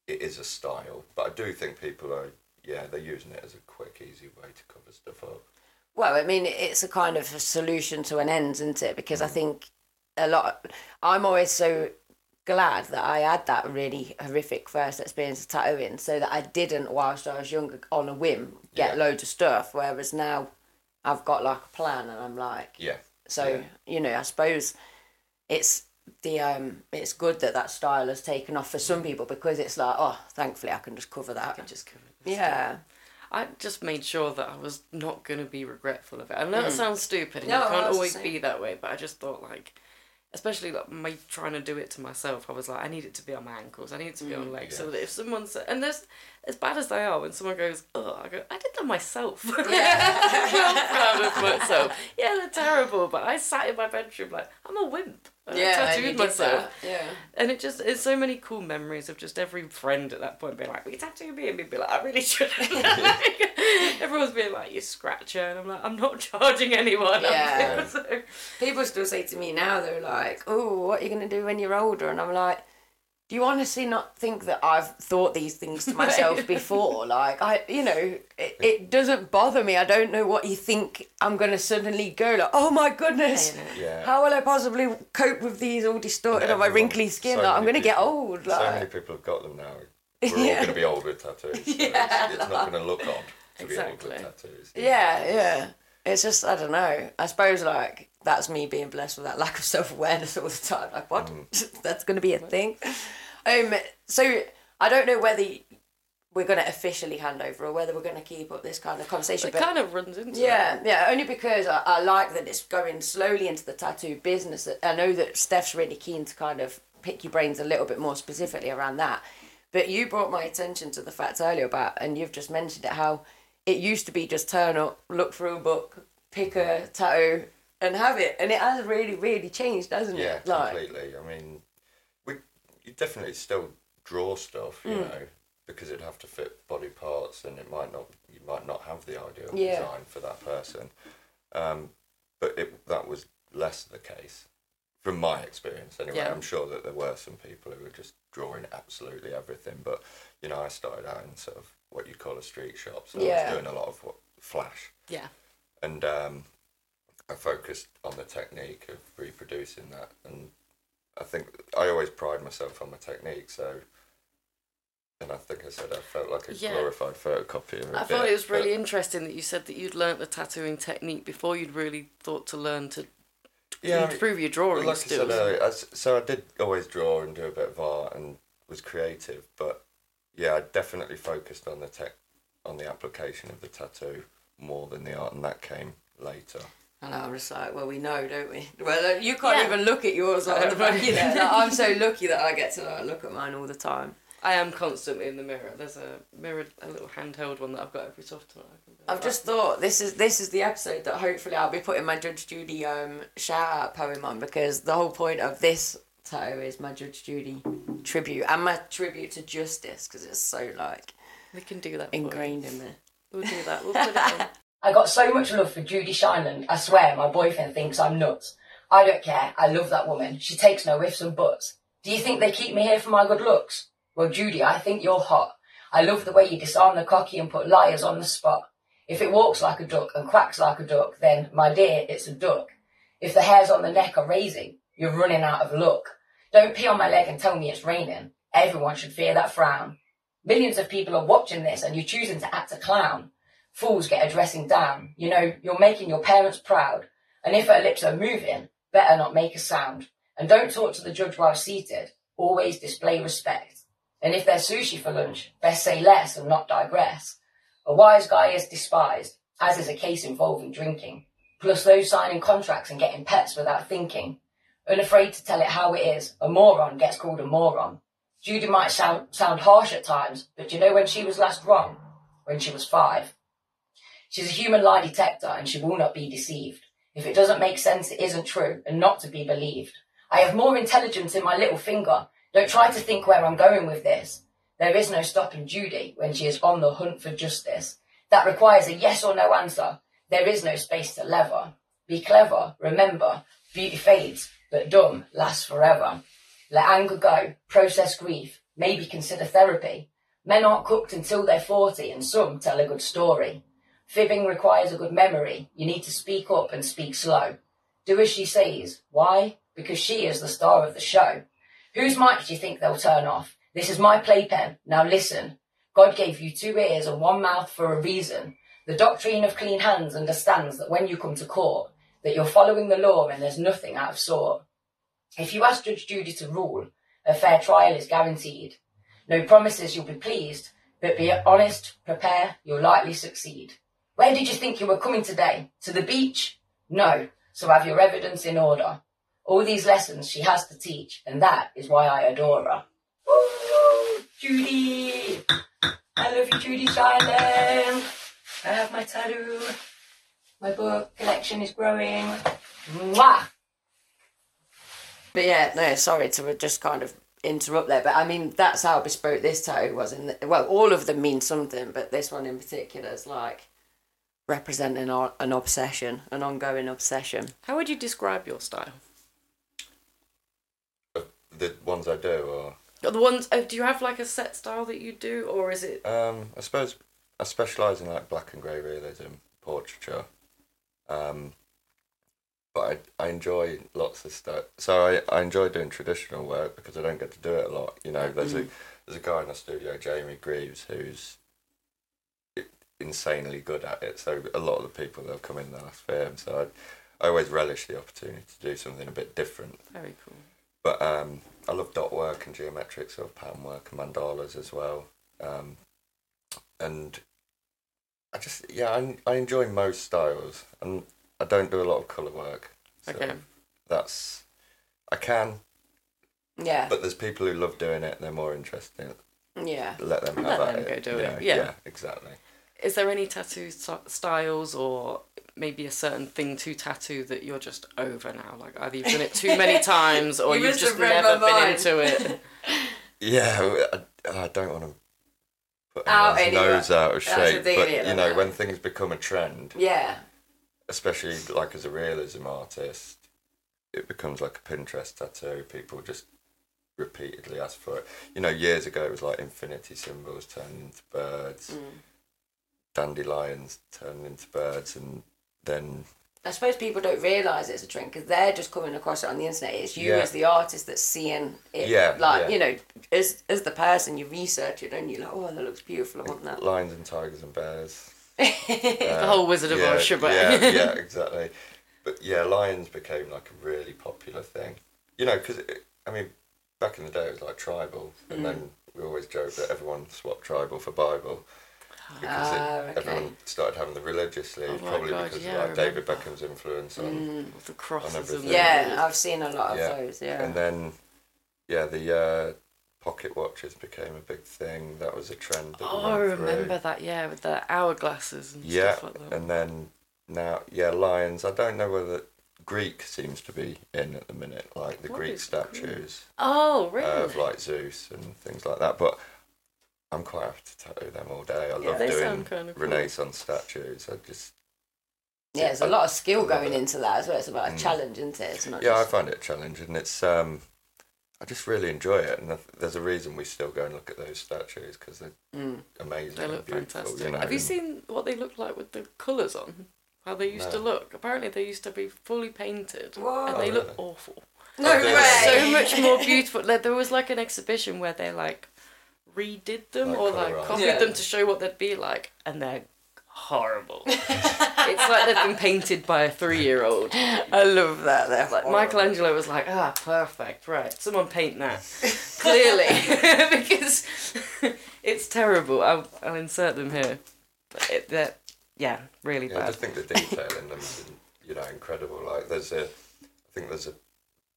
[SPEAKER 6] it is a style, but I do think people are, yeah, they're using it as a quick, easy way to cover stuff up.
[SPEAKER 3] Well, I mean, it's a kind of a solution to an end, isn't it? Because I think a lot. I'm always so glad that I had that really horrific first experience of tattooing, so that I didn't, whilst I was younger, on a whim, get
[SPEAKER 6] Yeah.
[SPEAKER 3] loads of stuff. Whereas now, I've got like a plan, and I'm like,
[SPEAKER 6] Yeah.
[SPEAKER 3] so
[SPEAKER 6] Yeah.
[SPEAKER 3] you know, I suppose it's the um, it's good that that style has taken off for some people because it's like, oh, thankfully I can just cover that.
[SPEAKER 5] I just covered this.
[SPEAKER 3] Yeah.
[SPEAKER 5] I just made sure that I was not going to be regretful of it. I know it sounds stupid and
[SPEAKER 3] No,
[SPEAKER 5] you can't always be that way, but I just thought like, especially like me trying to do it to myself, I was like, I need it to be on my ankles, I need it to be on mm, legs, so that if someone said, and there's as bad as they are, when someone goes, oh, I go, I did that myself. (laughs) I'm proud of myself. Yeah, they're terrible, but I sat in my bedroom like I'm a wimp. And I tattooed
[SPEAKER 3] did
[SPEAKER 5] myself.
[SPEAKER 3] that, Yeah.
[SPEAKER 5] And it just it's so many cool memories of just every friend at that point being like, "We tattoo me," and me be like, "I really shouldn't." (laughs) (laughs) Like, (laughs) everyone's being like, "You scratcher," and I'm like, "I'm not charging anyone."
[SPEAKER 3] Yeah. (laughs)
[SPEAKER 5] So-
[SPEAKER 3] People still say to me now, they're like, "Oh, what are you gonna do when you're older?" And I'm like, "Do you honestly not think that I've thought these things to myself (laughs) before? Like, I, you know, it, it doesn't bother me. I don't know what you think I'm gonna suddenly go like, oh my goodness,
[SPEAKER 6] Yeah.
[SPEAKER 3] how will I possibly cope with these all distorted on my wrinkly skin?
[SPEAKER 6] so
[SPEAKER 3] like, I'm gonna get
[SPEAKER 6] people-
[SPEAKER 3] old.
[SPEAKER 6] So many people have got them now. we're all going to be old with tattoos. so
[SPEAKER 7] Yeah,
[SPEAKER 6] it's, it's not going to look odd to
[SPEAKER 5] Exactly.
[SPEAKER 6] be old with tattoos.
[SPEAKER 7] Yeah, yeah. It's just I don't know. I suppose like that's me being blessed with that lack of self awareness all the time. Like what? (laughs) that's going to be a thing. Um. So I don't know whether we're going to officially hand over or whether we're going to keep up this kind of conversation.
[SPEAKER 5] It
[SPEAKER 7] but-
[SPEAKER 5] kind of runs into
[SPEAKER 7] Yeah, yeah. Only because I, I like that it's going slowly into the tattoo business. I know that Steph's really keen to kind of pick your brains a little bit more specifically around that. But you brought my attention to the fact earlier about, and you've just mentioned it, how it used to be just turn up, look through a book, pick a tattoo, and have it, and it has really, really changed, hasn't
[SPEAKER 6] Yeah,
[SPEAKER 7] it? Like,
[SPEAKER 6] completely. I mean, we you definitely still draw stuff, you know, because it'd have to fit body parts, and it might not. You might not have the ideal
[SPEAKER 7] Yeah.
[SPEAKER 6] design for that person. Um, but it that was less the case, from my experience. Anyway,
[SPEAKER 5] Yeah.
[SPEAKER 6] I'm sure that there were some people who were just drawing absolutely everything. But you know, I started out in sort of what you'd call a street shop, so I was doing a lot of what flash
[SPEAKER 5] Yeah.
[SPEAKER 6] and um, I focused on the technique of reproducing that. And I think I always pride myself on my technique. So, and I think I said I felt like a
[SPEAKER 5] Yeah.
[SPEAKER 6] glorified photocopier. a
[SPEAKER 5] I thought
[SPEAKER 6] bit,
[SPEAKER 5] it was really interesting that you said that you'd learnt the tattooing technique before you'd really thought to learn to
[SPEAKER 6] yeah, I mean,
[SPEAKER 5] improve your drawing
[SPEAKER 6] like I
[SPEAKER 5] skills.
[SPEAKER 6] said earlier, I s- so I did always draw and do a bit of art and was creative, but yeah, I definitely focused on the tech, on the application of the tattoo more than the art, and that came later.
[SPEAKER 7] And I was like, well, we know, don't we? (laughs) Well, you can't
[SPEAKER 5] Yeah.
[SPEAKER 7] even look at yours on the (laughs) back, you know. Like, I'm so lucky that I get to like, look at mine all the time.
[SPEAKER 5] I am constantly in the mirror. There's a mirror, a little handheld one that I've got every so often. I can-
[SPEAKER 7] I've just thought this is this is the episode that hopefully I'll be putting my Judge Judy um shout out poem on because the whole point of this tattoo is my Judge Judy tribute and my tribute to justice because it's so like
[SPEAKER 5] we can do that.
[SPEAKER 7] ingrained in me.
[SPEAKER 5] We'll do that. We'll put it in. (laughs)
[SPEAKER 3] I got so much love for Judy Sheindlin, I swear my boyfriend thinks I'm nuts. I don't care, I love that woman. She takes no ifs and buts. Do you think they keep me here for my good looks? Well, Judy, I think you're hot. I love the way you disarm the cocky and put liars on the spot. If it walks like a duck and quacks like a duck, then, my dear, it's a duck. If the hairs on the neck are raising, you're running out of luck. Don't pee on my leg and tell me it's raining. Everyone should fear that frown. Millions of people are watching this and you're choosing to act a clown. Fools get a dressing down. You know, you're making your parents proud. And if her lips are moving, better not make a sound. And don't talk to the judge while seated. Always display respect. And if there's sushi for lunch, best say less and not digress. A wise guy is despised, as is a case involving drinking. Plus those signing contracts and getting pets without thinking. Unafraid to tell it how it is, a moron gets called a moron. Judy might sound, sound harsh at times, but you know when she was last wrong? When she was five. She's a human lie detector and she will not be deceived. If it doesn't make sense, it isn't true and not to be believed. I have more intelligence in my little finger. Don't try to think where I'm going with this. There is no stopping Judy when she is on the hunt for justice. That requires a yes or no answer. There is no space to lever. Be clever, remember, beauty fades, but dumb lasts forever. Let anger go, process grief, maybe consider therapy. Men aren't cooked until they're 40 and some tell a good story. Fibbing requires a good memory. You need to speak up and speak slow. Do as she says. Why? Because she is the star of the show. Whose mic do you think they'll turn off? This is my playpen. Now listen. God gave you two ears and one mouth for a reason. The doctrine of clean hands understands that when you come to court, that you're following the law and there's nothing out of sort. If you ask Judge Judy to rule, a fair trial is guaranteed. No promises you'll be pleased, but be honest, prepare, you'll likely succeed. Where did you think you were coming today? To the beach? No, so have your evidence in order. All these lessons she has to teach, and that is why I adore her. Woo! Judy! I love you, Judy Sheindlin. I have my tattoo. My book collection is growing. Mwah!
[SPEAKER 7] But yeah, no, sorry to just kind of interrupt there, but I mean that's how bespoke this tattoo was. In the, well, all of them mean something, but this one in particular is like representing an obsession, an ongoing obsession.
[SPEAKER 5] How would you describe your style?
[SPEAKER 6] The ones I do, or
[SPEAKER 5] The ones. Uh, do you have like a set style that you do, or is it?
[SPEAKER 6] Um, I suppose I specialise in like black and grey realism, portraiture. Um, but I, I enjoy lots of stuff. So I, I enjoy doing traditional work because I don't get to do it a lot. You know, there's a there's a guy in the studio, Jamie Greaves, who's insanely good at it. So a lot of the people that have come in the last him. So I, I always relish the opportunity to do something a bit different.
[SPEAKER 5] Very cool.
[SPEAKER 6] But um, I love dot work and geometric sort of pattern work and mandalas as well. Um, and I just yeah I, I enjoy most styles and I don't do a lot of colour work. So
[SPEAKER 5] Okay.
[SPEAKER 6] That's I can,
[SPEAKER 3] Yeah.
[SPEAKER 6] but there's people who love doing it. They're more interested in it.
[SPEAKER 3] yeah.
[SPEAKER 6] Let them
[SPEAKER 5] Let
[SPEAKER 6] have at
[SPEAKER 5] them
[SPEAKER 6] it.
[SPEAKER 5] go do it,
[SPEAKER 6] Yeah,
[SPEAKER 5] yeah.
[SPEAKER 6] exactly.
[SPEAKER 5] Is there any tattoo st- styles or maybe a certain thing to tattoo that you're just over now? Like either you've done it too many (laughs) times or
[SPEAKER 3] You
[SPEAKER 5] you've just never been into it. (laughs)
[SPEAKER 6] Yeah, I, I don't want to
[SPEAKER 3] Out anywhere.
[SPEAKER 6] nose out of shape, but you know when things become a trend,
[SPEAKER 3] Yeah.
[SPEAKER 6] especially like as a realism artist, it becomes like a Pinterest tattoo. People just repeatedly ask for it. You know, years ago it was like infinity symbols turning into birds,
[SPEAKER 3] Mm.
[SPEAKER 6] dandelions turning into birds, and then
[SPEAKER 3] I suppose people don't realise it's a trend because they're just coming across it on the internet. It's you
[SPEAKER 6] Yeah.
[SPEAKER 3] as the artist that's seeing it.
[SPEAKER 6] Yeah,
[SPEAKER 3] Like,
[SPEAKER 6] yeah.
[SPEAKER 3] you know, as as the person, you research it and you're like, oh, that looks beautiful. I want that.
[SPEAKER 6] lions and tigers and bears. (laughs)
[SPEAKER 5] the whole Wizard of Oz shebang.
[SPEAKER 6] Yeah, (laughs) yeah, exactly. But yeah, lions became like a really popular thing. You know, because I mean, back in the day it was like tribal,
[SPEAKER 3] Mm.
[SPEAKER 6] and then we always joke that everyone swapped tribal for Bible because
[SPEAKER 3] Ah,
[SPEAKER 6] it,
[SPEAKER 3] okay.
[SPEAKER 6] everyone started having the religious sleeve,
[SPEAKER 5] Oh
[SPEAKER 6] probably
[SPEAKER 5] God,
[SPEAKER 6] because
[SPEAKER 5] yeah,
[SPEAKER 6] of like David. Beckham's influence on.
[SPEAKER 5] With the crosses and
[SPEAKER 3] Yeah, I've seen a lot of
[SPEAKER 6] Yeah.
[SPEAKER 3] those. Yeah.
[SPEAKER 6] And then, yeah, the uh, pocket watches became a big thing. That was a trend. That
[SPEAKER 5] Oh, I
[SPEAKER 6] went through.
[SPEAKER 5] remember that, yeah, with the hourglasses and
[SPEAKER 6] Yeah,
[SPEAKER 5] stuff like that.
[SPEAKER 6] and then now, yeah, lions. I don't know whether Greek seems to be in at the minute, like the
[SPEAKER 5] What
[SPEAKER 6] Greek
[SPEAKER 5] is
[SPEAKER 6] statues
[SPEAKER 5] oh, really?
[SPEAKER 6] of like Zeus and things like that. But I'm quite happy to tattoo them all day. I
[SPEAKER 5] Yeah,
[SPEAKER 6] love
[SPEAKER 5] they
[SPEAKER 6] doing
[SPEAKER 5] sound kinda cool.
[SPEAKER 6] Renaissance statues. I just
[SPEAKER 3] yeah, there's a
[SPEAKER 6] I-
[SPEAKER 3] lot of skill going
[SPEAKER 6] it.
[SPEAKER 3] into that as well. It's about a
[SPEAKER 6] Mm.
[SPEAKER 3] challenge, isn't it? It's not
[SPEAKER 6] yeah, I
[SPEAKER 3] just.
[SPEAKER 6] find it a challenge, and it's um, I just really enjoy it. And there's a reason we still go and look at those statues because they're
[SPEAKER 3] Mm.
[SPEAKER 6] amazing.
[SPEAKER 5] They
[SPEAKER 6] and
[SPEAKER 5] look
[SPEAKER 6] beautiful,
[SPEAKER 5] fantastic.
[SPEAKER 6] You know,
[SPEAKER 5] Have you
[SPEAKER 6] and-
[SPEAKER 5] seen what they look like with the colours on? How they used to
[SPEAKER 6] No.
[SPEAKER 5] look? Apparently, they used to be fully painted,
[SPEAKER 3] Whoa.
[SPEAKER 5] and they
[SPEAKER 6] Oh,
[SPEAKER 5] look
[SPEAKER 6] really?
[SPEAKER 5] awful.
[SPEAKER 3] No
[SPEAKER 6] Oh,
[SPEAKER 3] way.
[SPEAKER 5] So much more beautiful. Like, there was like an exhibition where they like redid them
[SPEAKER 6] Like
[SPEAKER 5] or like copied
[SPEAKER 3] Yeah.
[SPEAKER 5] them to show what they'd be like, and they're horrible. (laughs) it's like they've been painted by a three-year-old.
[SPEAKER 3] I love that. They're
[SPEAKER 5] Like
[SPEAKER 3] horrible.
[SPEAKER 5] Michelangelo was like, ah, perfect, right. Someone paint that. (laughs) Clearly. (laughs) because it's terrible. I'll, I'll insert them here. But it, they're, yeah, really
[SPEAKER 6] Yeah, I just think the detail in them is, you know, incredible. Like there's a, I think there's a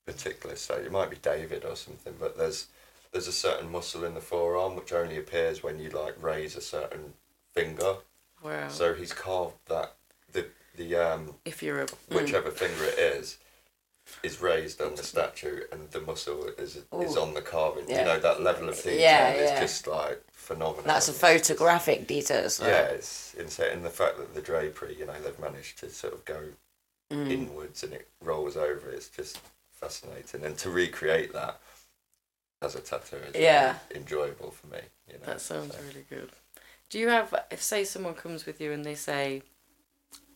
[SPEAKER 6] particular so it might be David or something, but there's there's a certain muscle in the forearm which only appears when you like raise a certain finger.
[SPEAKER 5] Wow.
[SPEAKER 6] So he's carved that the the um
[SPEAKER 5] if you're a
[SPEAKER 6] whichever finger it is is raised on the statue and the muscle is is on the carving.
[SPEAKER 3] Yeah.
[SPEAKER 6] You know that level of detail
[SPEAKER 3] Yeah,
[SPEAKER 6] is
[SPEAKER 3] yeah.
[SPEAKER 6] just like phenomenal.
[SPEAKER 3] That's a photographic details. like-
[SPEAKER 6] yeah, it's insane. And the fact that the drapery, you know, they've managed to sort of go
[SPEAKER 3] Mm.
[SPEAKER 6] inwards and it rolls over, it's just fascinating. And to recreate that as a tattoo is
[SPEAKER 3] Yeah.
[SPEAKER 6] really enjoyable for me. You know,
[SPEAKER 5] That sounds
[SPEAKER 6] so.
[SPEAKER 5] really good. Do you have, if say someone comes with you and they say,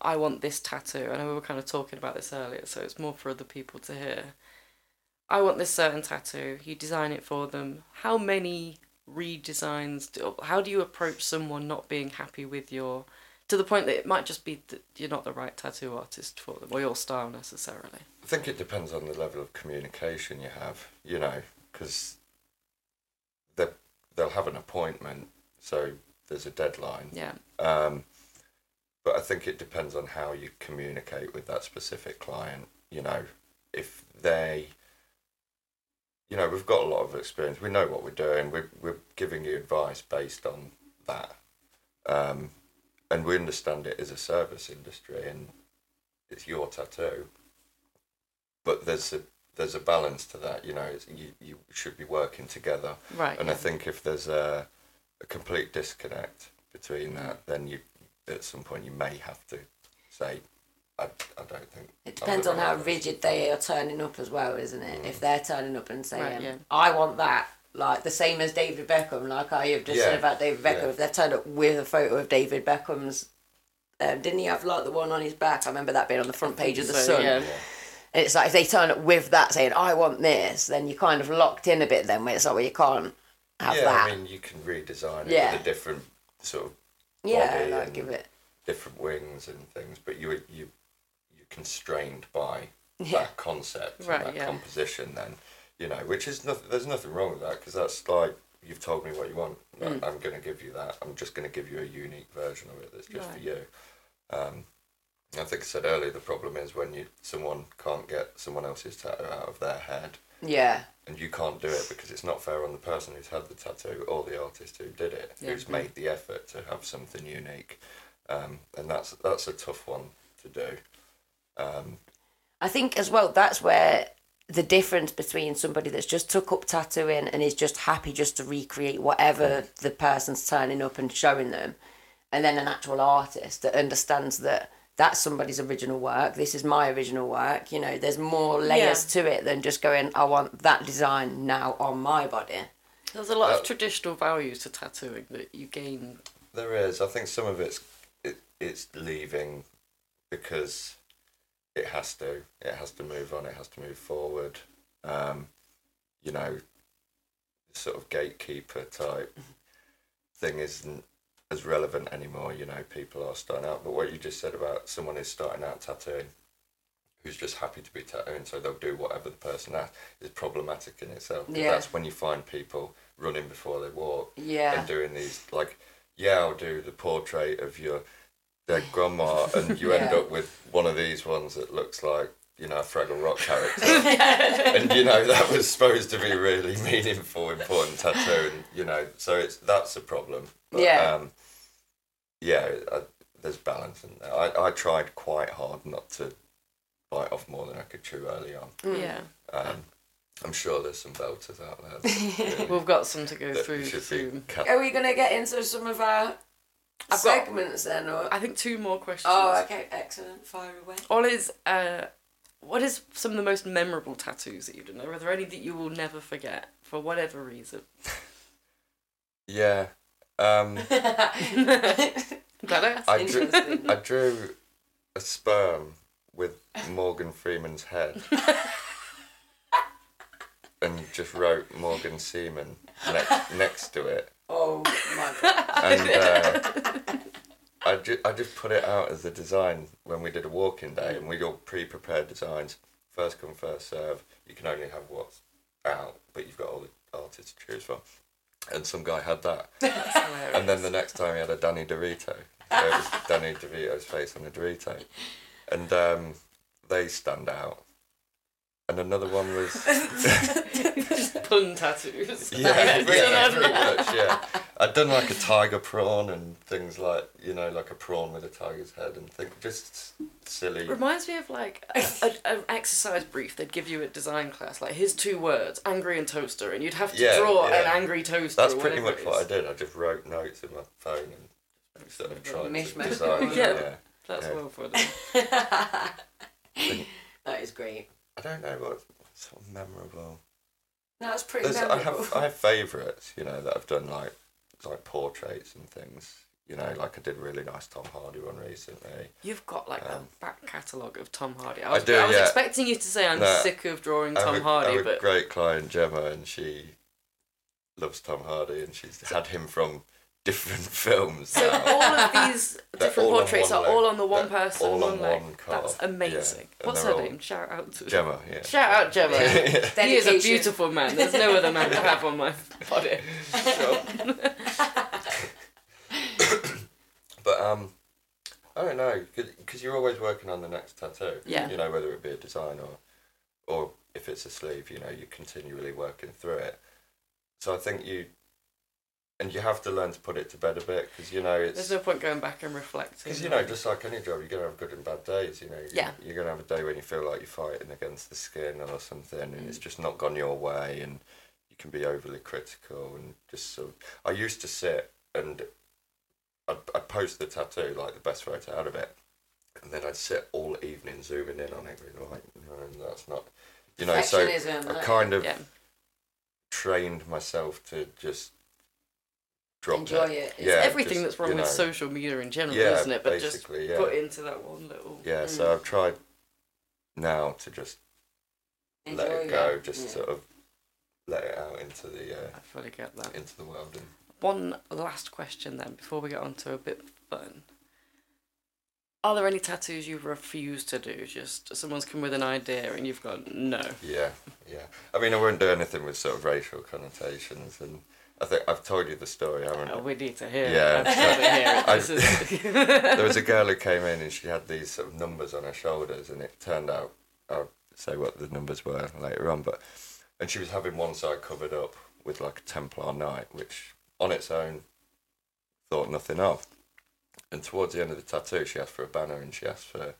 [SPEAKER 5] I want this tattoo, I know we were kind of talking about this earlier, so it's more for other people to hear. I want this certain tattoo, you design it for them. How many redesigns, do, how do you approach someone not being happy with your, to the point that it might just be that you're not the right tattoo artist for them or your style necessarily?
[SPEAKER 6] I think it depends on the level of communication you have, you know, because they they'll have an appointment, so there's a deadline.
[SPEAKER 5] Yeah.
[SPEAKER 6] Um, but I think it depends on how you communicate with that specific client. You know, if they, you know, we've got a lot of experience. We know what we're doing. We're we're giving you advice based on that, um, and we understand it as a service industry, and it's your tattoo. But there's a there's a balance to that. You know, it's, you you should be working together.
[SPEAKER 5] Right.
[SPEAKER 6] And
[SPEAKER 5] yeah.
[SPEAKER 6] I think if there's a, a complete disconnect between that, then you at some point you may have to say, I, I don't think.
[SPEAKER 3] It depends on how
[SPEAKER 6] person."
[SPEAKER 3] rigid they are turning up as well, isn't it? If they're turning up and saying,
[SPEAKER 5] Right, yeah.
[SPEAKER 3] I want that, like the same as David Beckham, like I have just
[SPEAKER 6] Yeah,
[SPEAKER 3] said about David Beckham,
[SPEAKER 6] yeah.
[SPEAKER 3] if they've turned up with a photo of David Beckham's, um, didn't he have like the one on his back? I remember that being on the front page of the
[SPEAKER 5] So,
[SPEAKER 3] Sun. And it's like if they turn up with that saying, I want this, then you're kind of locked in a bit then where it's like, well, you can't have
[SPEAKER 6] yeah,
[SPEAKER 3] that.
[SPEAKER 6] I mean, you can redesign it
[SPEAKER 3] Yeah.
[SPEAKER 6] with a different sort of
[SPEAKER 3] yeah,
[SPEAKER 6] body
[SPEAKER 3] like
[SPEAKER 6] and-
[SPEAKER 3] give it.
[SPEAKER 6] different wings and things, but you you you're constrained by
[SPEAKER 3] Yeah.
[SPEAKER 6] that concept, and
[SPEAKER 5] Right,
[SPEAKER 6] that
[SPEAKER 5] yeah.
[SPEAKER 6] composition. Then you know, which is nothing. There's nothing wrong with that because that's like you've told me what you want.
[SPEAKER 3] Mm.
[SPEAKER 6] I'm going to give you that. I'm just going to give you a unique version of it that's just for you. Um, I think I said earlier the problem is when you someone can't get someone else's tattoo out of their head
[SPEAKER 3] Yeah,
[SPEAKER 6] and you can't do it because it's not fair on the person who's had the tattoo or the artist who did it,
[SPEAKER 5] Yeah.
[SPEAKER 6] who's made the effort to have something unique, um, and that's that's a tough one to do. Um,
[SPEAKER 3] I think as well that's where the difference between somebody that's just took up tattooing and is just happy just to recreate whatever the person's turning up and showing them, and then an actual artist that understands that that's somebody's original work. This is my original work. You know, there's more layers to it than just going. I want that design now on my body.
[SPEAKER 5] There's a lot
[SPEAKER 6] Uh,
[SPEAKER 5] of traditional values to tattooing that you gain.
[SPEAKER 6] there is, I think, some of it's it, it's leaving because it has to. It has to move on. It has to move forward. Um, you know, sort of gatekeeper type thing isn't as relevant anymore. You know, people are starting out. But what you just said about someone is starting out tattooing, who's just happy to be tattooing, so they'll do whatever the person asks, is problematic in itself.
[SPEAKER 3] Yeah.
[SPEAKER 6] That's when you find people running before they walk
[SPEAKER 3] Yeah.
[SPEAKER 6] and doing these like, yeah, I'll do the portrait of your dead grandma, and you (laughs) end up with one of these ones that looks like you know a Fraggle Rock character, (laughs) and you know that was supposed to be really meaningful, important tattoo, and you know, so it's that's a problem. But,
[SPEAKER 3] Yeah.
[SPEAKER 6] Um, yeah, I, there's balance in there. I I tried quite hard not to bite off more than I could chew early on.
[SPEAKER 5] Yeah.
[SPEAKER 6] Um, I'm sure there's some belters out there. (laughs) really-
[SPEAKER 5] We've got some to go
[SPEAKER 6] that
[SPEAKER 5] through soon.
[SPEAKER 6] cut.
[SPEAKER 3] Are we gonna get into some of our
[SPEAKER 5] I've got-
[SPEAKER 3] segments then, or?
[SPEAKER 5] I think two more questions.
[SPEAKER 3] Oh, okay, excellent. Fire away.
[SPEAKER 5] All is, uh, what is some of the most memorable tattoos that you've done? Are there any that you will never forget for whatever reason? (laughs)
[SPEAKER 6] Yeah. Um, (laughs)
[SPEAKER 5] Glad I
[SPEAKER 6] drew, I drew a sperm with Morgan Freeman's head. and just wrote Morgan Seaman next, next to it.
[SPEAKER 3] Oh my god.
[SPEAKER 6] And uh, (laughs) I, ju- I just put it out as a design when we did a walking day and we all pre prepared designs. First come, first serve. You can only have what's out, but you've got all the artists to choose from. And some guy had that. (laughs) And then the next time he had a Danny DeVito. So it was (laughs) Danny DeVito's face on a Dorito. And um, they stand out. And another one was. (laughs) (laughs)
[SPEAKER 5] Pun tattoos. (laughs)
[SPEAKER 6] yeah, yeah, pretty much, yeah. I'd done like a tiger prawn and things like, you know, like a prawn with a tiger's head and think just silly.
[SPEAKER 5] Reminds me of like a, a, an exercise brief they'd give you at design class. Like, here's two words, angry and toaster, and you'd have to
[SPEAKER 6] Yeah,
[SPEAKER 5] draw
[SPEAKER 6] yeah.
[SPEAKER 5] an angry toaster.
[SPEAKER 6] That's pretty much what I did. I just wrote notes in my phone and sort of tried to
[SPEAKER 3] Mishmash.
[SPEAKER 6] design. (laughs)
[SPEAKER 5] Yeah.
[SPEAKER 6] yeah.
[SPEAKER 5] That's
[SPEAKER 6] Yeah.
[SPEAKER 5] well funny.
[SPEAKER 3] That is great.
[SPEAKER 6] I don't know what sort of memorable.
[SPEAKER 3] No, it's pretty
[SPEAKER 6] There's, I have I have favourites, you know, that I've done like like portraits and things. You know, like I did a really nice Tom Hardy one recently.
[SPEAKER 5] You've got like
[SPEAKER 6] Um,
[SPEAKER 5] a back catalogue of Tom Hardy. I
[SPEAKER 6] I
[SPEAKER 5] was,
[SPEAKER 6] do,
[SPEAKER 5] I was
[SPEAKER 6] yeah.
[SPEAKER 5] expecting you to say I'm
[SPEAKER 6] No,
[SPEAKER 5] sick of drawing
[SPEAKER 6] I
[SPEAKER 5] Tom
[SPEAKER 6] a- I
[SPEAKER 5] Hardy,
[SPEAKER 6] have a
[SPEAKER 5] but
[SPEAKER 6] great client Gemma, and she loves Tom Hardy, and she's had him from different (laughs) films.
[SPEAKER 5] so all of these (laughs) different
[SPEAKER 6] all on
[SPEAKER 5] portraits are all on the one
[SPEAKER 6] They're
[SPEAKER 5] person,
[SPEAKER 6] all on
[SPEAKER 5] leg.
[SPEAKER 6] one card,
[SPEAKER 5] That's amazing.
[SPEAKER 6] And
[SPEAKER 5] What's her
[SPEAKER 6] all-
[SPEAKER 5] name? Shout out to
[SPEAKER 6] Gemma, yeah.
[SPEAKER 5] Shout out Gemma. (laughs) he is a beautiful man. There's no other man to have on my body.
[SPEAKER 6] But um, I don't know, because you're always working on the next tattoo.
[SPEAKER 5] Yeah.
[SPEAKER 6] You know, whether it be a design or, or if it's a sleeve, you know, you're continually working through it. So I think you, and you have to learn to put it to bed a bit, because you know it's.
[SPEAKER 5] There's no point going back and reflecting.
[SPEAKER 6] Because you know, just like any job, you're gonna have good and bad days. You know, you're,
[SPEAKER 5] Yeah.
[SPEAKER 6] you're gonna have a day when you feel like you're fighting against the skin or something, and it's mm. just not gone your way, and you can be overly critical and just sort. Of, I used to sit and I'd, I'd post the tattoo like the best photo out of it, and then I'd sit all evening zooming in on it, being like, no, that's not, you know. So I kind of
[SPEAKER 5] yeah.
[SPEAKER 6] trained myself to just
[SPEAKER 3] Enjoy
[SPEAKER 6] it.
[SPEAKER 3] it. It's
[SPEAKER 6] Yeah,
[SPEAKER 5] Everything
[SPEAKER 6] just,
[SPEAKER 5] that's wrong
[SPEAKER 6] you
[SPEAKER 5] with social media in general,
[SPEAKER 6] Yeah,
[SPEAKER 5] isn't it? But just
[SPEAKER 6] yeah.
[SPEAKER 5] put into that one little.
[SPEAKER 6] Yeah, so I've tried now to just
[SPEAKER 3] Enjoy
[SPEAKER 6] let it go,
[SPEAKER 3] it.
[SPEAKER 6] just sort of let it out into the uh,
[SPEAKER 5] I fully get that.
[SPEAKER 6] into the world. And
[SPEAKER 5] One last question then, before we get on to a bit of fun. Are there any tattoos you refuse to do? Just someone's come with an idea and you've gone, no.
[SPEAKER 6] yeah, yeah. I mean, I wouldn't do anything with sort of racial connotations, and I think I've told you the story, haven't oh, I?
[SPEAKER 5] Oh, we need to hear
[SPEAKER 6] Yeah.
[SPEAKER 5] it. I've got to hear it. (laughs)
[SPEAKER 6] I-
[SPEAKER 5] This is- (laughs)
[SPEAKER 6] there was a girl who came in and she had these sort of numbers on her shoulders, and it turned out I'll say what the numbers were later on, but and she was having one side covered up with like a Templar knight, which on its own thought nothing of. And towards the end of the tattoo, she asked for a banner and she asked for.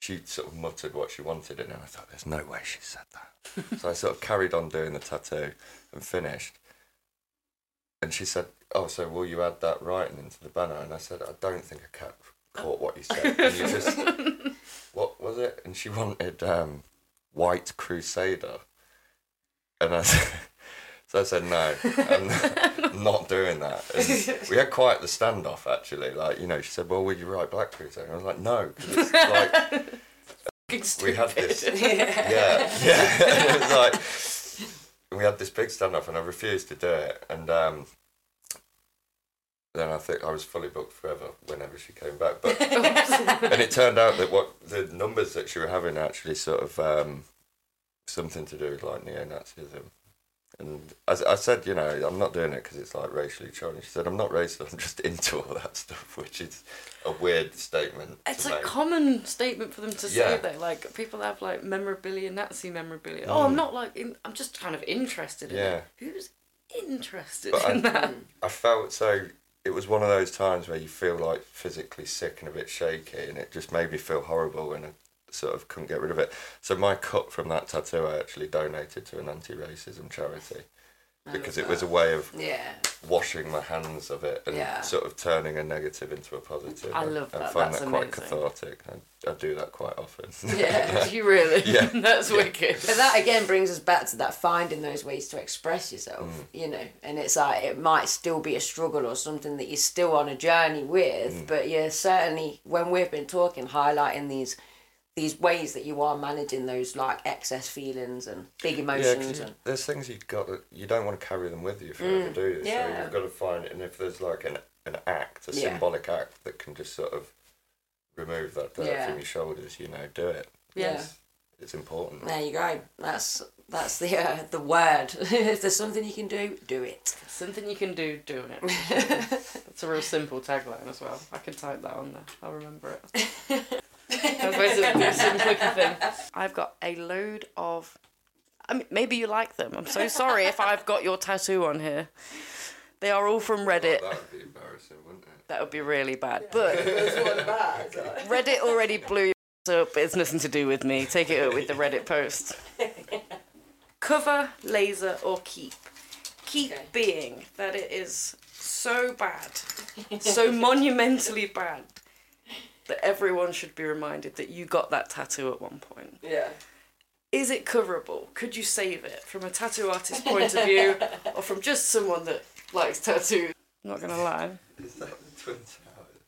[SPEAKER 6] She sort of muttered what she wanted in it, and I thought, "There's no way she said that." (laughs) so I sort of carried on doing the tattoo and finished. And she said, "Oh, so will you add that writing into the banner?" And I said, "I don't think I ca- caught what you said. Can you (laughs) just (laughs) what was it?" And she wanted um, White Crusader, and I (laughs) said, so I said no, I'm not doing that. And we had quite the standoff actually. Like you know, she said, "Well, will you write Black Crusader?" And I was like, "No," 'cause it's like we had this. yeah, yeah. And it was like we had this big standoff, and I refused to do it. And um, then I think I was fully booked forever whenever she came back. But (laughs) and it turned out that what the numbers that she were having actually sort of um, something to do with like neo-Nazism. And as I said, you know, I'm not doing it because it's like racially charged. She said, "I'm not racist. I'm just into all that stuff," (laughs) which is a weird statement.
[SPEAKER 5] It's a
[SPEAKER 6] make.
[SPEAKER 5] common statement for them to say
[SPEAKER 6] Yeah.
[SPEAKER 5] though. Like people have like memorabilia, Nazi memorabilia. Oh, I'm not like in, I'm just kind of interested in
[SPEAKER 6] Mm. Yeah.
[SPEAKER 5] it. Who's interested
[SPEAKER 6] But I-
[SPEAKER 5] in that? (laughs)
[SPEAKER 6] I felt so. It was one of those times where you feel like physically sick and a bit shaky, and it just made me feel horrible, and I sort of couldn't get rid of it. So my cut from that tattoo, I actually donated to an anti-racism charity because it was a way of
[SPEAKER 3] Yeah.
[SPEAKER 6] washing my hands of it and
[SPEAKER 3] Yeah.
[SPEAKER 6] sort of turning a negative into a positive.
[SPEAKER 5] I love that.
[SPEAKER 6] I find
[SPEAKER 5] that's
[SPEAKER 6] that quite
[SPEAKER 5] amazing.
[SPEAKER 6] cathartic. I, I do that quite often. (laughs)
[SPEAKER 3] Yeah.
[SPEAKER 5] you really?
[SPEAKER 6] Yeah. (laughs)
[SPEAKER 5] That's
[SPEAKER 6] Yeah.
[SPEAKER 5] wicked.
[SPEAKER 3] But that again brings us back to that finding those ways to express yourself, mm. you know. And it's like it might still be a struggle or something that you're still on a journey with, mm. but you're certainly when we've been talking, highlighting these these ways that you are managing those like excess feelings and big
[SPEAKER 6] Yeah, 'cause
[SPEAKER 3] emotions
[SPEAKER 6] you-
[SPEAKER 3] and
[SPEAKER 6] there's things you've got that you don't want to carry them with you forever, do you? So
[SPEAKER 3] Mm. yeah.
[SPEAKER 6] you've got to find it. and if there's like an an act, a
[SPEAKER 3] Yeah.
[SPEAKER 6] symbolic act that can just sort of remove that dirt
[SPEAKER 3] Yeah.
[SPEAKER 6] from your shoulders, you know, do it.
[SPEAKER 3] Yeah.
[SPEAKER 6] It's, it's important.
[SPEAKER 3] there you go. That's that's the uh, the word. (laughs) if there's something you can do, do it.
[SPEAKER 5] Something you can do, do it. (laughs) That's a real simple tagline as well. I can type that on there. I'll remember it. (laughs) That's basically a some clicky thing. I've got a load of. I mean, maybe you like them. I'm so sorry if I've got your tattoo on here. They are all from Reddit.
[SPEAKER 6] that would be embarrassing, wouldn't it?
[SPEAKER 5] That would be really bad. But (laughs) (laughs) Reddit already blew your up. It's nothing to do with me. Take it up with the Reddit post. (laughs) Cover, laser, or keep. Keep
[SPEAKER 3] Okay.
[SPEAKER 5] being that it is so bad, so monumentally bad, that everyone should be reminded that you got that tattoo at one point.
[SPEAKER 3] Yeah.
[SPEAKER 5] Is it coverable? Could you save it from a tattoo artist's point of view, (laughs) or from just someone that likes tattoos? I'm not gonna lie.
[SPEAKER 6] Is that the Twin Towers?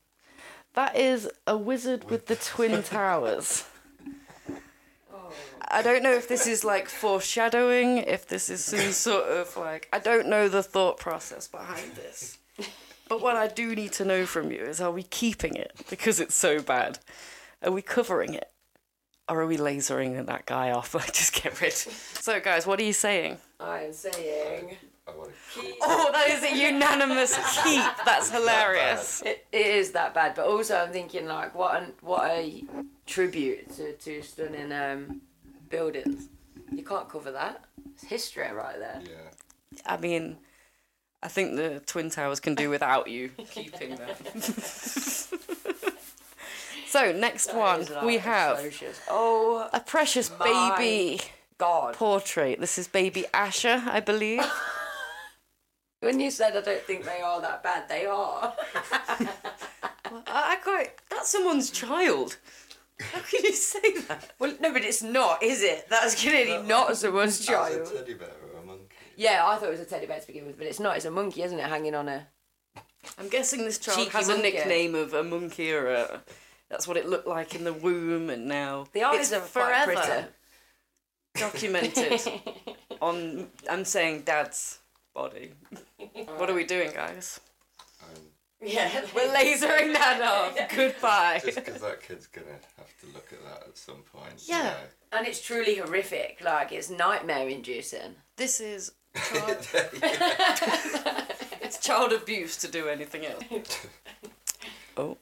[SPEAKER 5] That is a wizard with the twin (laughs) towers. Oh. I don't know if this is like foreshadowing, if this is some sort of like I don't know the thought process behind this. (laughs) But what I do need to know from you is are we keeping it because it's so bad? Are we covering it? Or are we lasering that guy off? Like (laughs) just get rid. So guys, what are you saying?
[SPEAKER 3] I'm saying
[SPEAKER 6] I want to keep
[SPEAKER 5] Oh, that is a unanimous keep. That's hilarious.
[SPEAKER 3] it, it is that bad. But also, I'm thinking like what an, what a tribute to to stunning um, buildings. You can't cover that. It's history right there.
[SPEAKER 6] Yeah.
[SPEAKER 5] I mean, I think the Twin Towers can do without you (laughs) keeping them. (laughs) so, next
[SPEAKER 3] That
[SPEAKER 5] one
[SPEAKER 3] is, like,
[SPEAKER 5] we have
[SPEAKER 3] atrocious. Oh
[SPEAKER 5] a precious
[SPEAKER 3] My
[SPEAKER 5] baby
[SPEAKER 3] God!
[SPEAKER 5] portrait. This is baby Asher, I believe. (laughs)
[SPEAKER 3] When you said I don't think they are that bad, they are.
[SPEAKER 5] I, I quite. That's someone's child. How can you say that?
[SPEAKER 3] well, no, but it's not, is it? That's clearly not someone's
[SPEAKER 6] As
[SPEAKER 3] child.
[SPEAKER 6] a teddy bear or a monkey.
[SPEAKER 3] Yeah, I thought it was a teddy bear to begin with, but it's not. It's a monkey, isn't it, hanging on a?
[SPEAKER 5] I'm guessing this child
[SPEAKER 3] Cheeky
[SPEAKER 5] has a nickname of a monkey or a. That's what it looked like in the womb, and now
[SPEAKER 3] The eyes
[SPEAKER 5] it's
[SPEAKER 3] are quite
[SPEAKER 5] forever
[SPEAKER 3] pretty.
[SPEAKER 5] documented (laughs) on. I'm saying dad's body. What are we doing, guys?
[SPEAKER 6] Um,
[SPEAKER 3] Yeah.
[SPEAKER 5] We're lasering that off. (laughs) Goodbye.
[SPEAKER 6] just because that kid's gonna have to look at that at some point. you
[SPEAKER 5] Yeah.
[SPEAKER 6] know.
[SPEAKER 3] And it's truly horrific. Like it's nightmare inducing.
[SPEAKER 5] This is child. (laughs) it's child abuse to do anything else. (laughs) Oh,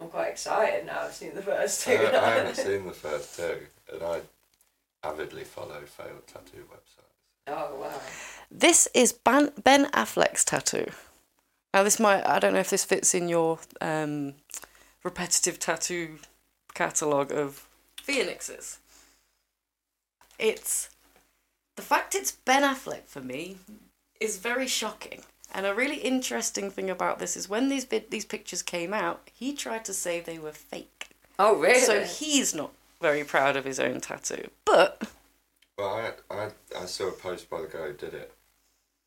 [SPEAKER 3] I'm quite excited now. I've seen the first two.
[SPEAKER 6] I, I haven't (laughs) seen the first two, and I avidly follow failed tattoo websites.
[SPEAKER 3] oh wow.
[SPEAKER 5] this is Ben Ben Affleck's tattoo. Now, this might I don't know if this fits in your um, repetitive tattoo catalogue of phoenixes. It's the fact it's Ben Affleck for me is very shocking. And a really interesting thing about this is when these vid- these pictures came out, he tried to say they were fake.
[SPEAKER 3] Oh really?
[SPEAKER 5] So he's not very proud of his own tattoo. But
[SPEAKER 6] Well, I, I, I saw a post by the guy who did it,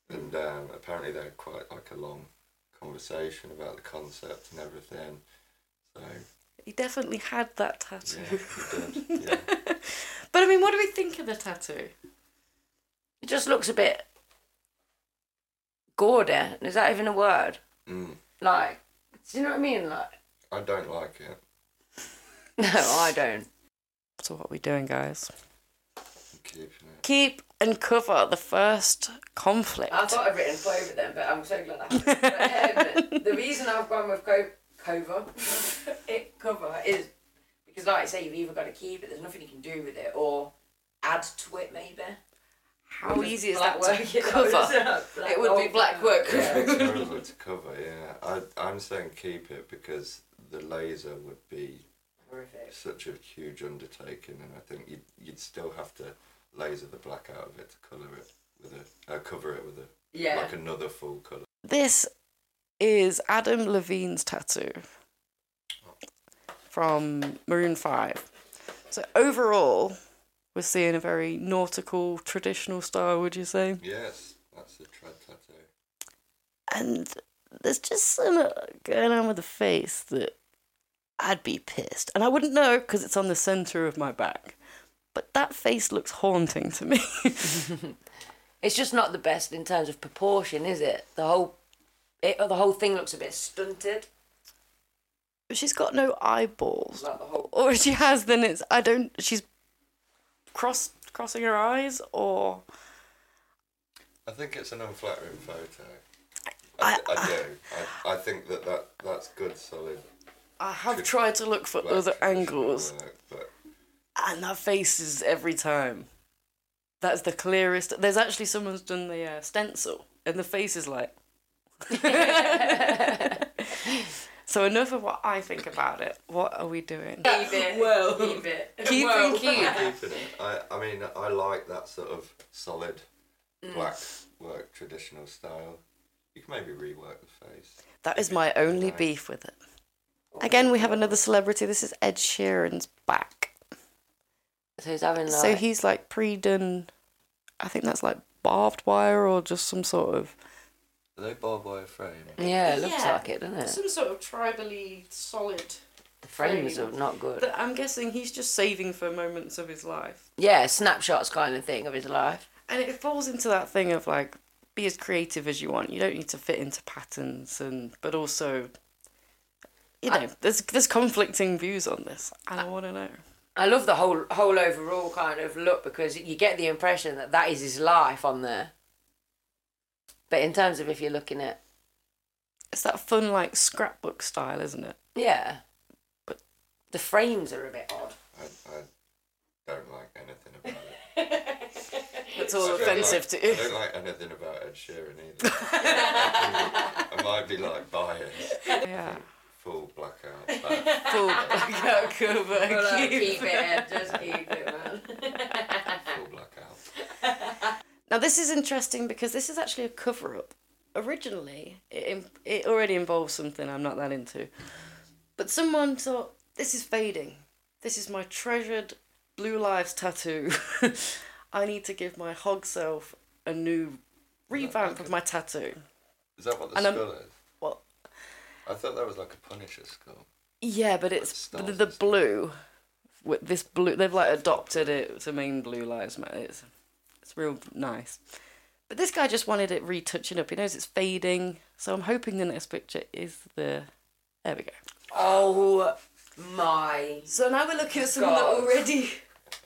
[SPEAKER 6] and um, apparently they had quite like a long conversation about the concept and everything. So
[SPEAKER 5] he definitely had that tattoo.
[SPEAKER 6] yeah, he did. (laughs) Yeah.
[SPEAKER 5] But I mean, what do we think of the tattoo?
[SPEAKER 3] It just looks a bit gaudy. Is that even a word?
[SPEAKER 6] Mm,
[SPEAKER 3] Like, do you know what I mean? Like,
[SPEAKER 6] I don't like it. (laughs)
[SPEAKER 3] no, I don't.
[SPEAKER 5] So what are we doing, guys?
[SPEAKER 6] Keeping it.
[SPEAKER 5] Keep and cover the first conflict.
[SPEAKER 3] I thought I'd written Clover then, but I'm so glad I haven't. (laughs) But, um, the reason I've gone with co- cover, (laughs) it cover, is because, like I say, you've either got to keep it. There's nothing you can do with it, or add to it maybe.
[SPEAKER 5] How easy is
[SPEAKER 3] Black
[SPEAKER 5] that
[SPEAKER 3] work,
[SPEAKER 5] to (laughs) (laughs) cover?
[SPEAKER 3] it?
[SPEAKER 5] Would (laughs) be black work.
[SPEAKER 3] Yeah.
[SPEAKER 6] It's terrible to cover, yeah. I, I'm saying keep it because the laser would be
[SPEAKER 3] Horrific.
[SPEAKER 6] such a huge undertaking, and I think you'd, you'd still have to laser the black out of it to colour it with a uh, cover it with a
[SPEAKER 3] Yeah.
[SPEAKER 6] like another full colour.
[SPEAKER 5] This is Adam Levine's tattoo from Maroon 5. So overall, we're seeing a very nautical, traditional style, would you say?
[SPEAKER 6] Yes, that's a trad tattoo.
[SPEAKER 5] And there's just something uh, going on with the face that I'd be pissed. And I wouldn't know because it's on the centre of my back. But that face looks haunting to me. (laughs)
[SPEAKER 3] It's just not the best in terms of proportion, is it? The whole, it, the whole thing looks a bit stunted.
[SPEAKER 5] She's got no eyeballs.
[SPEAKER 3] The whole.
[SPEAKER 5] Or if she has, then it's I don't. She's cross crossing her eyes, or
[SPEAKER 6] I think it's an unflattering photo.
[SPEAKER 5] I-
[SPEAKER 6] I, I, do. I, I think that, that that's good, solid.
[SPEAKER 5] I have tried to look for
[SPEAKER 6] black
[SPEAKER 5] other angles,
[SPEAKER 6] work, but
[SPEAKER 5] and that face is every time. That's the clearest. There's actually someone's done the uh, stencil, and the face is like. (laughs) (laughs) so enough of what I think about it. What are we doing?
[SPEAKER 3] Keep it. (laughs)
[SPEAKER 5] Whoa.
[SPEAKER 3] Keep it.
[SPEAKER 5] Keep
[SPEAKER 3] Whoa.
[SPEAKER 5] and keep.
[SPEAKER 6] keeping it. I, I mean, I like that sort of solid
[SPEAKER 5] Mm.
[SPEAKER 6] black work traditional style. You can maybe rework the face.
[SPEAKER 5] That is my only beef with it. Again, we have another celebrity. This is Ed Sheeran's back.
[SPEAKER 3] So he's having like.
[SPEAKER 5] So he's like pre-done. I think that's like barbed wire or just some sort of
[SPEAKER 6] Are they barbed wire frame?
[SPEAKER 3] yeah, it looks
[SPEAKER 5] Yeah.
[SPEAKER 3] like it, doesn't it?
[SPEAKER 5] some sort of tribally solid.
[SPEAKER 3] The frames
[SPEAKER 5] frame.
[SPEAKER 3] are not good.
[SPEAKER 5] That I'm guessing he's just saving for moments of his life,
[SPEAKER 3] Yeah, snapshots kind of thing of his life.
[SPEAKER 5] and it falls into that thing of like be as creative as you want. You don't need to fit into patterns, and but also, you know, there's there's conflicting views on this, and I want to know.
[SPEAKER 3] I love the whole whole overall kind of look because you get the impression that that is his life on there. But in terms of if you're looking at
[SPEAKER 5] It's that fun like scrapbook style, isn't it?
[SPEAKER 3] yeah,
[SPEAKER 5] But-
[SPEAKER 3] the frames are a bit odd.
[SPEAKER 6] I, I don't like anything about it. (laughs)
[SPEAKER 5] It's
[SPEAKER 6] I
[SPEAKER 5] all
[SPEAKER 6] don't
[SPEAKER 5] offensive
[SPEAKER 6] like,
[SPEAKER 5] to
[SPEAKER 6] I don't like anything about Ed Sheeran either. I might be like biased.
[SPEAKER 5] Yeah.
[SPEAKER 6] Full blackout. (laughs) back,
[SPEAKER 5] Full blackout (laughs) cover.
[SPEAKER 3] keep it, Ed, just keep it, man.
[SPEAKER 6] full blackout.
[SPEAKER 5] Now this is interesting because this is actually a cover up. Originally, it it already involves something I'm not that into, but someone thought this is fading. This is my treasured blue lives tattoo. (laughs) I need to give my hog self a new revamp of my tattoo.
[SPEAKER 6] Is that what the
[SPEAKER 5] And I'm-
[SPEAKER 6] skull is?
[SPEAKER 5] What?
[SPEAKER 6] I thought that was like a Punisher skull.
[SPEAKER 5] Yeah, but it's the, the blue. With this blue, they've like adopted it to mean blue lives matter. It's It's real nice. But this guy just wanted it retouching up. He knows it's fading, so I'm hoping the next picture is the. There we go.
[SPEAKER 3] Oh my.
[SPEAKER 5] So now we're looking at someone that already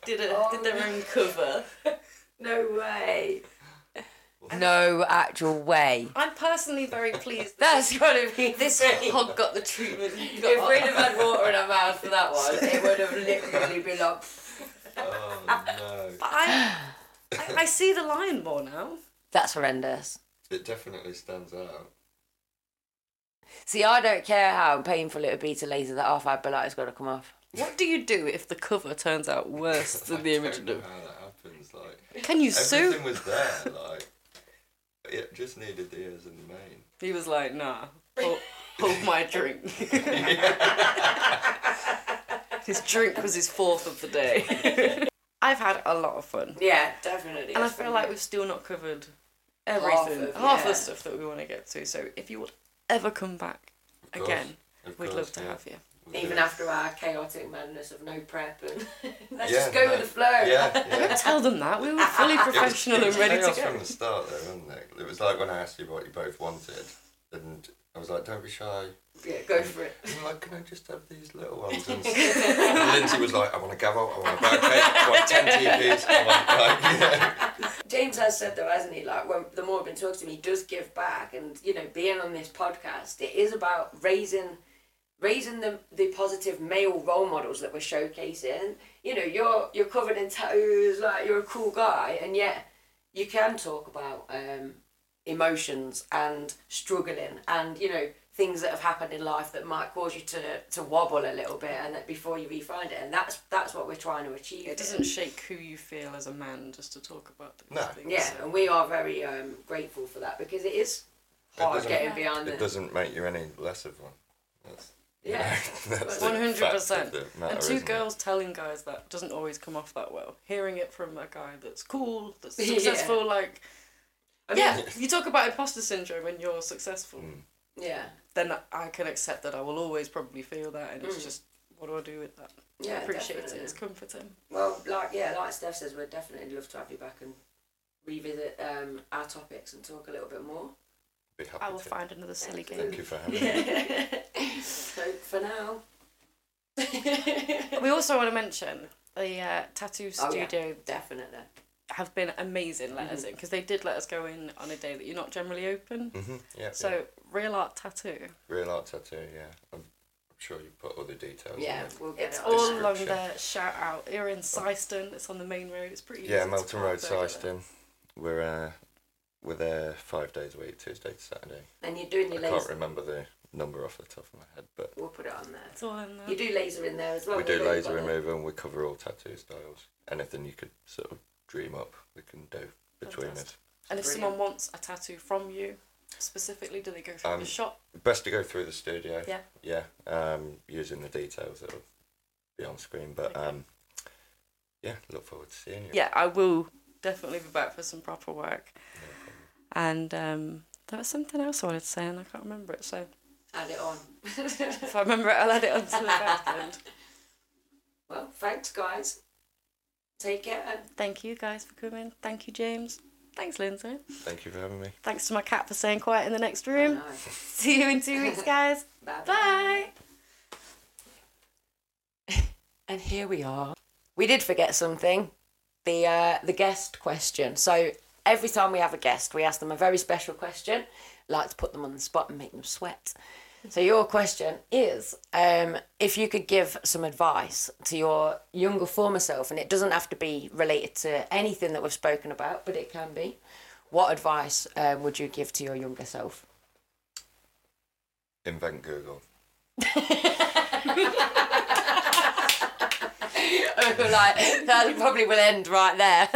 [SPEAKER 5] did a,
[SPEAKER 3] Oh,
[SPEAKER 5] did their oh. own cover. (laughs)
[SPEAKER 3] No way. No actual way.
[SPEAKER 5] I'm personally very pleased.
[SPEAKER 3] That's gotta be (laughs)
[SPEAKER 5] this hog got the treatment. he
[SPEAKER 3] If we'd have had water in our mouth for that (laughs) one, it would have literally been like.
[SPEAKER 6] Oh no.
[SPEAKER 5] But I, I, I see the lion more now.
[SPEAKER 3] That's horrendous.
[SPEAKER 6] It definitely stands out.
[SPEAKER 3] See, I don't care how painful it would be to laser that off. I'd be like, it's got to come off.
[SPEAKER 5] What do you do if the cover turns out worse (laughs) than the
[SPEAKER 6] I don't know
[SPEAKER 5] original?
[SPEAKER 6] how that happens. Like
[SPEAKER 5] Can you sue?
[SPEAKER 6] everything was there. Like it just needed the ears and the mane.
[SPEAKER 5] He was like, nah, hold, hold my (laughs) drink. (laughs) his drink was his fourth of the day. I've had a lot of fun.
[SPEAKER 3] Yeah, definitely.
[SPEAKER 5] And I feel like we've still not covered everything,
[SPEAKER 3] of-
[SPEAKER 5] half,
[SPEAKER 3] yeah.
[SPEAKER 5] the stuff that we want to get to. So if you would ever come back
[SPEAKER 6] Of course,
[SPEAKER 5] again,
[SPEAKER 6] of
[SPEAKER 5] we'd
[SPEAKER 6] course,
[SPEAKER 5] love to
[SPEAKER 6] yeah.
[SPEAKER 5] have you.
[SPEAKER 6] We'll
[SPEAKER 3] Even
[SPEAKER 6] do
[SPEAKER 3] after our chaotic madness of no prep and (laughs) let's
[SPEAKER 6] Yeah,
[SPEAKER 3] just go
[SPEAKER 6] no.
[SPEAKER 3] with the flow.
[SPEAKER 6] Yeah, (laughs) yeah.
[SPEAKER 5] Tell them that we were fully professional (laughs)
[SPEAKER 6] it was,
[SPEAKER 5] and ready
[SPEAKER 6] it
[SPEAKER 5] to
[SPEAKER 6] was
[SPEAKER 5] go.
[SPEAKER 6] from the start, though, wasn't it? It was like when I asked you what you both wanted, and I was like, "Don't be shy."
[SPEAKER 3] Yeah, go for it.
[SPEAKER 6] I'm like, "Can I just have these little ones?" And, (laughs) and Lindzi was like, "I want a gavel, I want a back cake, I want ten TPs, I want like, you know."
[SPEAKER 3] James has said though, hasn't he? Like, when the more I've been talking to him, he does give back, and you know, being on this podcast, it is about raising, raising the the positive male role models that we're showcasing. You know, you're you're covered in tattoos, like you're a cool guy, and yet you can talk about um, emotions and struggling, and you know things that have happened in life that might cause you to to wobble a little bit, and that before you refind it, and that's that's what we're trying to achieve.
[SPEAKER 5] It doesn't shake who you feel as a man just to talk about these
[SPEAKER 6] No.
[SPEAKER 5] things.
[SPEAKER 3] Yeah,
[SPEAKER 5] so-
[SPEAKER 3] and we are very um, grateful for that because it is
[SPEAKER 6] It
[SPEAKER 3] hard
[SPEAKER 6] doesn't-
[SPEAKER 3] getting beyond
[SPEAKER 6] It
[SPEAKER 3] it.
[SPEAKER 6] doesn't make you any less of one. That's,
[SPEAKER 3] Yeah.
[SPEAKER 6] know, (laughs) that's the
[SPEAKER 5] One hundred
[SPEAKER 6] fact of
[SPEAKER 5] percent. And two
[SPEAKER 6] isn't it?
[SPEAKER 5] girls telling guys that doesn't always come off that well. Hearing it from a guy that's cool, that's (laughs)
[SPEAKER 3] Yeah.
[SPEAKER 5] successful, like
[SPEAKER 3] I mean,
[SPEAKER 5] yeah, you talk about imposter syndrome when you're successful,
[SPEAKER 6] Mm.
[SPEAKER 3] yeah,
[SPEAKER 5] then I can accept that I will always probably feel that, and it's just what do I do with that?
[SPEAKER 3] Mm. yeah.
[SPEAKER 5] I appreciate
[SPEAKER 3] definitely.
[SPEAKER 5] it. It's comforting.
[SPEAKER 3] Well, like yeah, like Steph says, we'd definitely love to have you back and revisit um, our topics and talk a little bit more.
[SPEAKER 6] Be happy
[SPEAKER 5] I will
[SPEAKER 6] to.
[SPEAKER 5] find another silly game.
[SPEAKER 6] Thank you for having me. (laughs)
[SPEAKER 3] so for now,
[SPEAKER 5] We also want to mention the uh, tattoo
[SPEAKER 3] Oh, yeah.
[SPEAKER 5] studio
[SPEAKER 3] definitely.
[SPEAKER 5] Have been amazing. Let us
[SPEAKER 3] Mm-hmm.
[SPEAKER 5] in because they did let us go in on a day that you're not generally open.
[SPEAKER 6] hmm yeah.
[SPEAKER 5] So
[SPEAKER 6] yeah.
[SPEAKER 5] real art tattoo.
[SPEAKER 6] real art tattoo. Yeah, I'm, I'm sure you put all the details.
[SPEAKER 3] Yeah,
[SPEAKER 6] In
[SPEAKER 3] we'll get
[SPEAKER 5] It's
[SPEAKER 3] it
[SPEAKER 5] all
[SPEAKER 3] on.
[SPEAKER 5] along
[SPEAKER 6] Description.
[SPEAKER 5] there. Shout out. You're in Syston. It's on the main road. It's pretty.
[SPEAKER 6] Yeah,
[SPEAKER 5] easy
[SPEAKER 6] Melton Road,
[SPEAKER 5] there,
[SPEAKER 6] Syston. We're uh, we're there five days a week, Tuesday to Saturday.
[SPEAKER 3] And you're doing your.
[SPEAKER 6] Laser I
[SPEAKER 3] your
[SPEAKER 6] can't remember the number off the top of my head, but
[SPEAKER 3] We'll put it on there.
[SPEAKER 5] It's all in there.
[SPEAKER 3] You do laser in there as well.
[SPEAKER 6] we
[SPEAKER 3] don't
[SPEAKER 6] do
[SPEAKER 3] you?
[SPEAKER 6] laser
[SPEAKER 3] Got it.
[SPEAKER 6] removal and we cover all tattoo styles. Anything you could sort of dream up, we can do between
[SPEAKER 5] Fantastic. And if someone wants a tattoo from you, specifically, do they go through
[SPEAKER 6] Um,
[SPEAKER 5] the shop?
[SPEAKER 6] Best to go through the studio.
[SPEAKER 5] Yeah.
[SPEAKER 6] Yeah. Um, using the details that'll be on screen, but
[SPEAKER 5] Okay.
[SPEAKER 6] um, yeah, look forward to seeing you.
[SPEAKER 5] Yeah, I will definitely be back for some proper work. And um, there was something else I wanted to say, and I can't remember it. So
[SPEAKER 3] Add it on. (laughs)
[SPEAKER 5] if I remember it, I'll add it onto the back end. (laughs)
[SPEAKER 3] well, thanks, guys. Take care.
[SPEAKER 5] Thank you guys for coming. Thank you, James. Thanks, Lindzi.
[SPEAKER 6] Thank you for having me.
[SPEAKER 5] Thanks to my cat for staying quiet in the next
[SPEAKER 3] I
[SPEAKER 5] room.
[SPEAKER 3] know. (laughs)
[SPEAKER 5] See you in two weeks, guys.
[SPEAKER 3] Bye.
[SPEAKER 5] Bye. (laughs)
[SPEAKER 3] And here we are. We did forget something. The uh, the guest question. So every time we have a guest, we ask them a very special question. Like to put them on the spot and make them sweat. So your question is, um, if you could give some advice to your younger former self, and it doesn't have to be related to anything that we've spoken about, but it can be. What advice uh, would you give to your younger self?
[SPEAKER 6] Invent Google. (laughs) (laughs)
[SPEAKER 3] like that probably will end right there.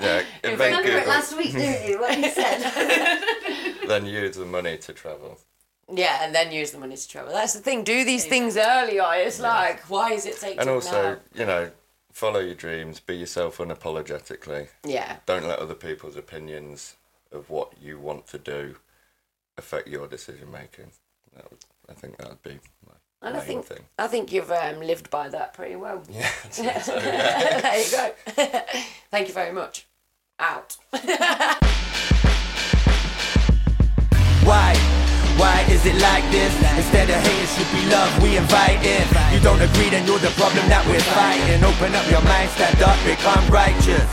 [SPEAKER 6] Yeah, (laughs) invent
[SPEAKER 3] Remember it
[SPEAKER 6] Google.
[SPEAKER 3] last week, didn't you? What you said.
[SPEAKER 6] Then use the money to travel.
[SPEAKER 3] Yeah, and then use the money to travel. That's the thing. Do these things early earlier. It's like, why is it take
[SPEAKER 6] And also,
[SPEAKER 3] now?
[SPEAKER 6] you know, follow your dreams. Be yourself unapologetically.
[SPEAKER 3] Yeah,
[SPEAKER 6] Don't let other people's opinions of what you want to do affect your decision making. That would, I think that would be my
[SPEAKER 3] and I think
[SPEAKER 6] thing.
[SPEAKER 3] I think you've um, lived by that pretty well.
[SPEAKER 6] Yeah. (laughs) so, yeah.
[SPEAKER 3] there you go. (laughs) Thank you very much. out. (laughs)
[SPEAKER 8] Why? Why is it like this? Instead of hating should be love, we invite in. You don't agree, then you're the problem that we're fighting. Open up your mind, stand up, become righteous.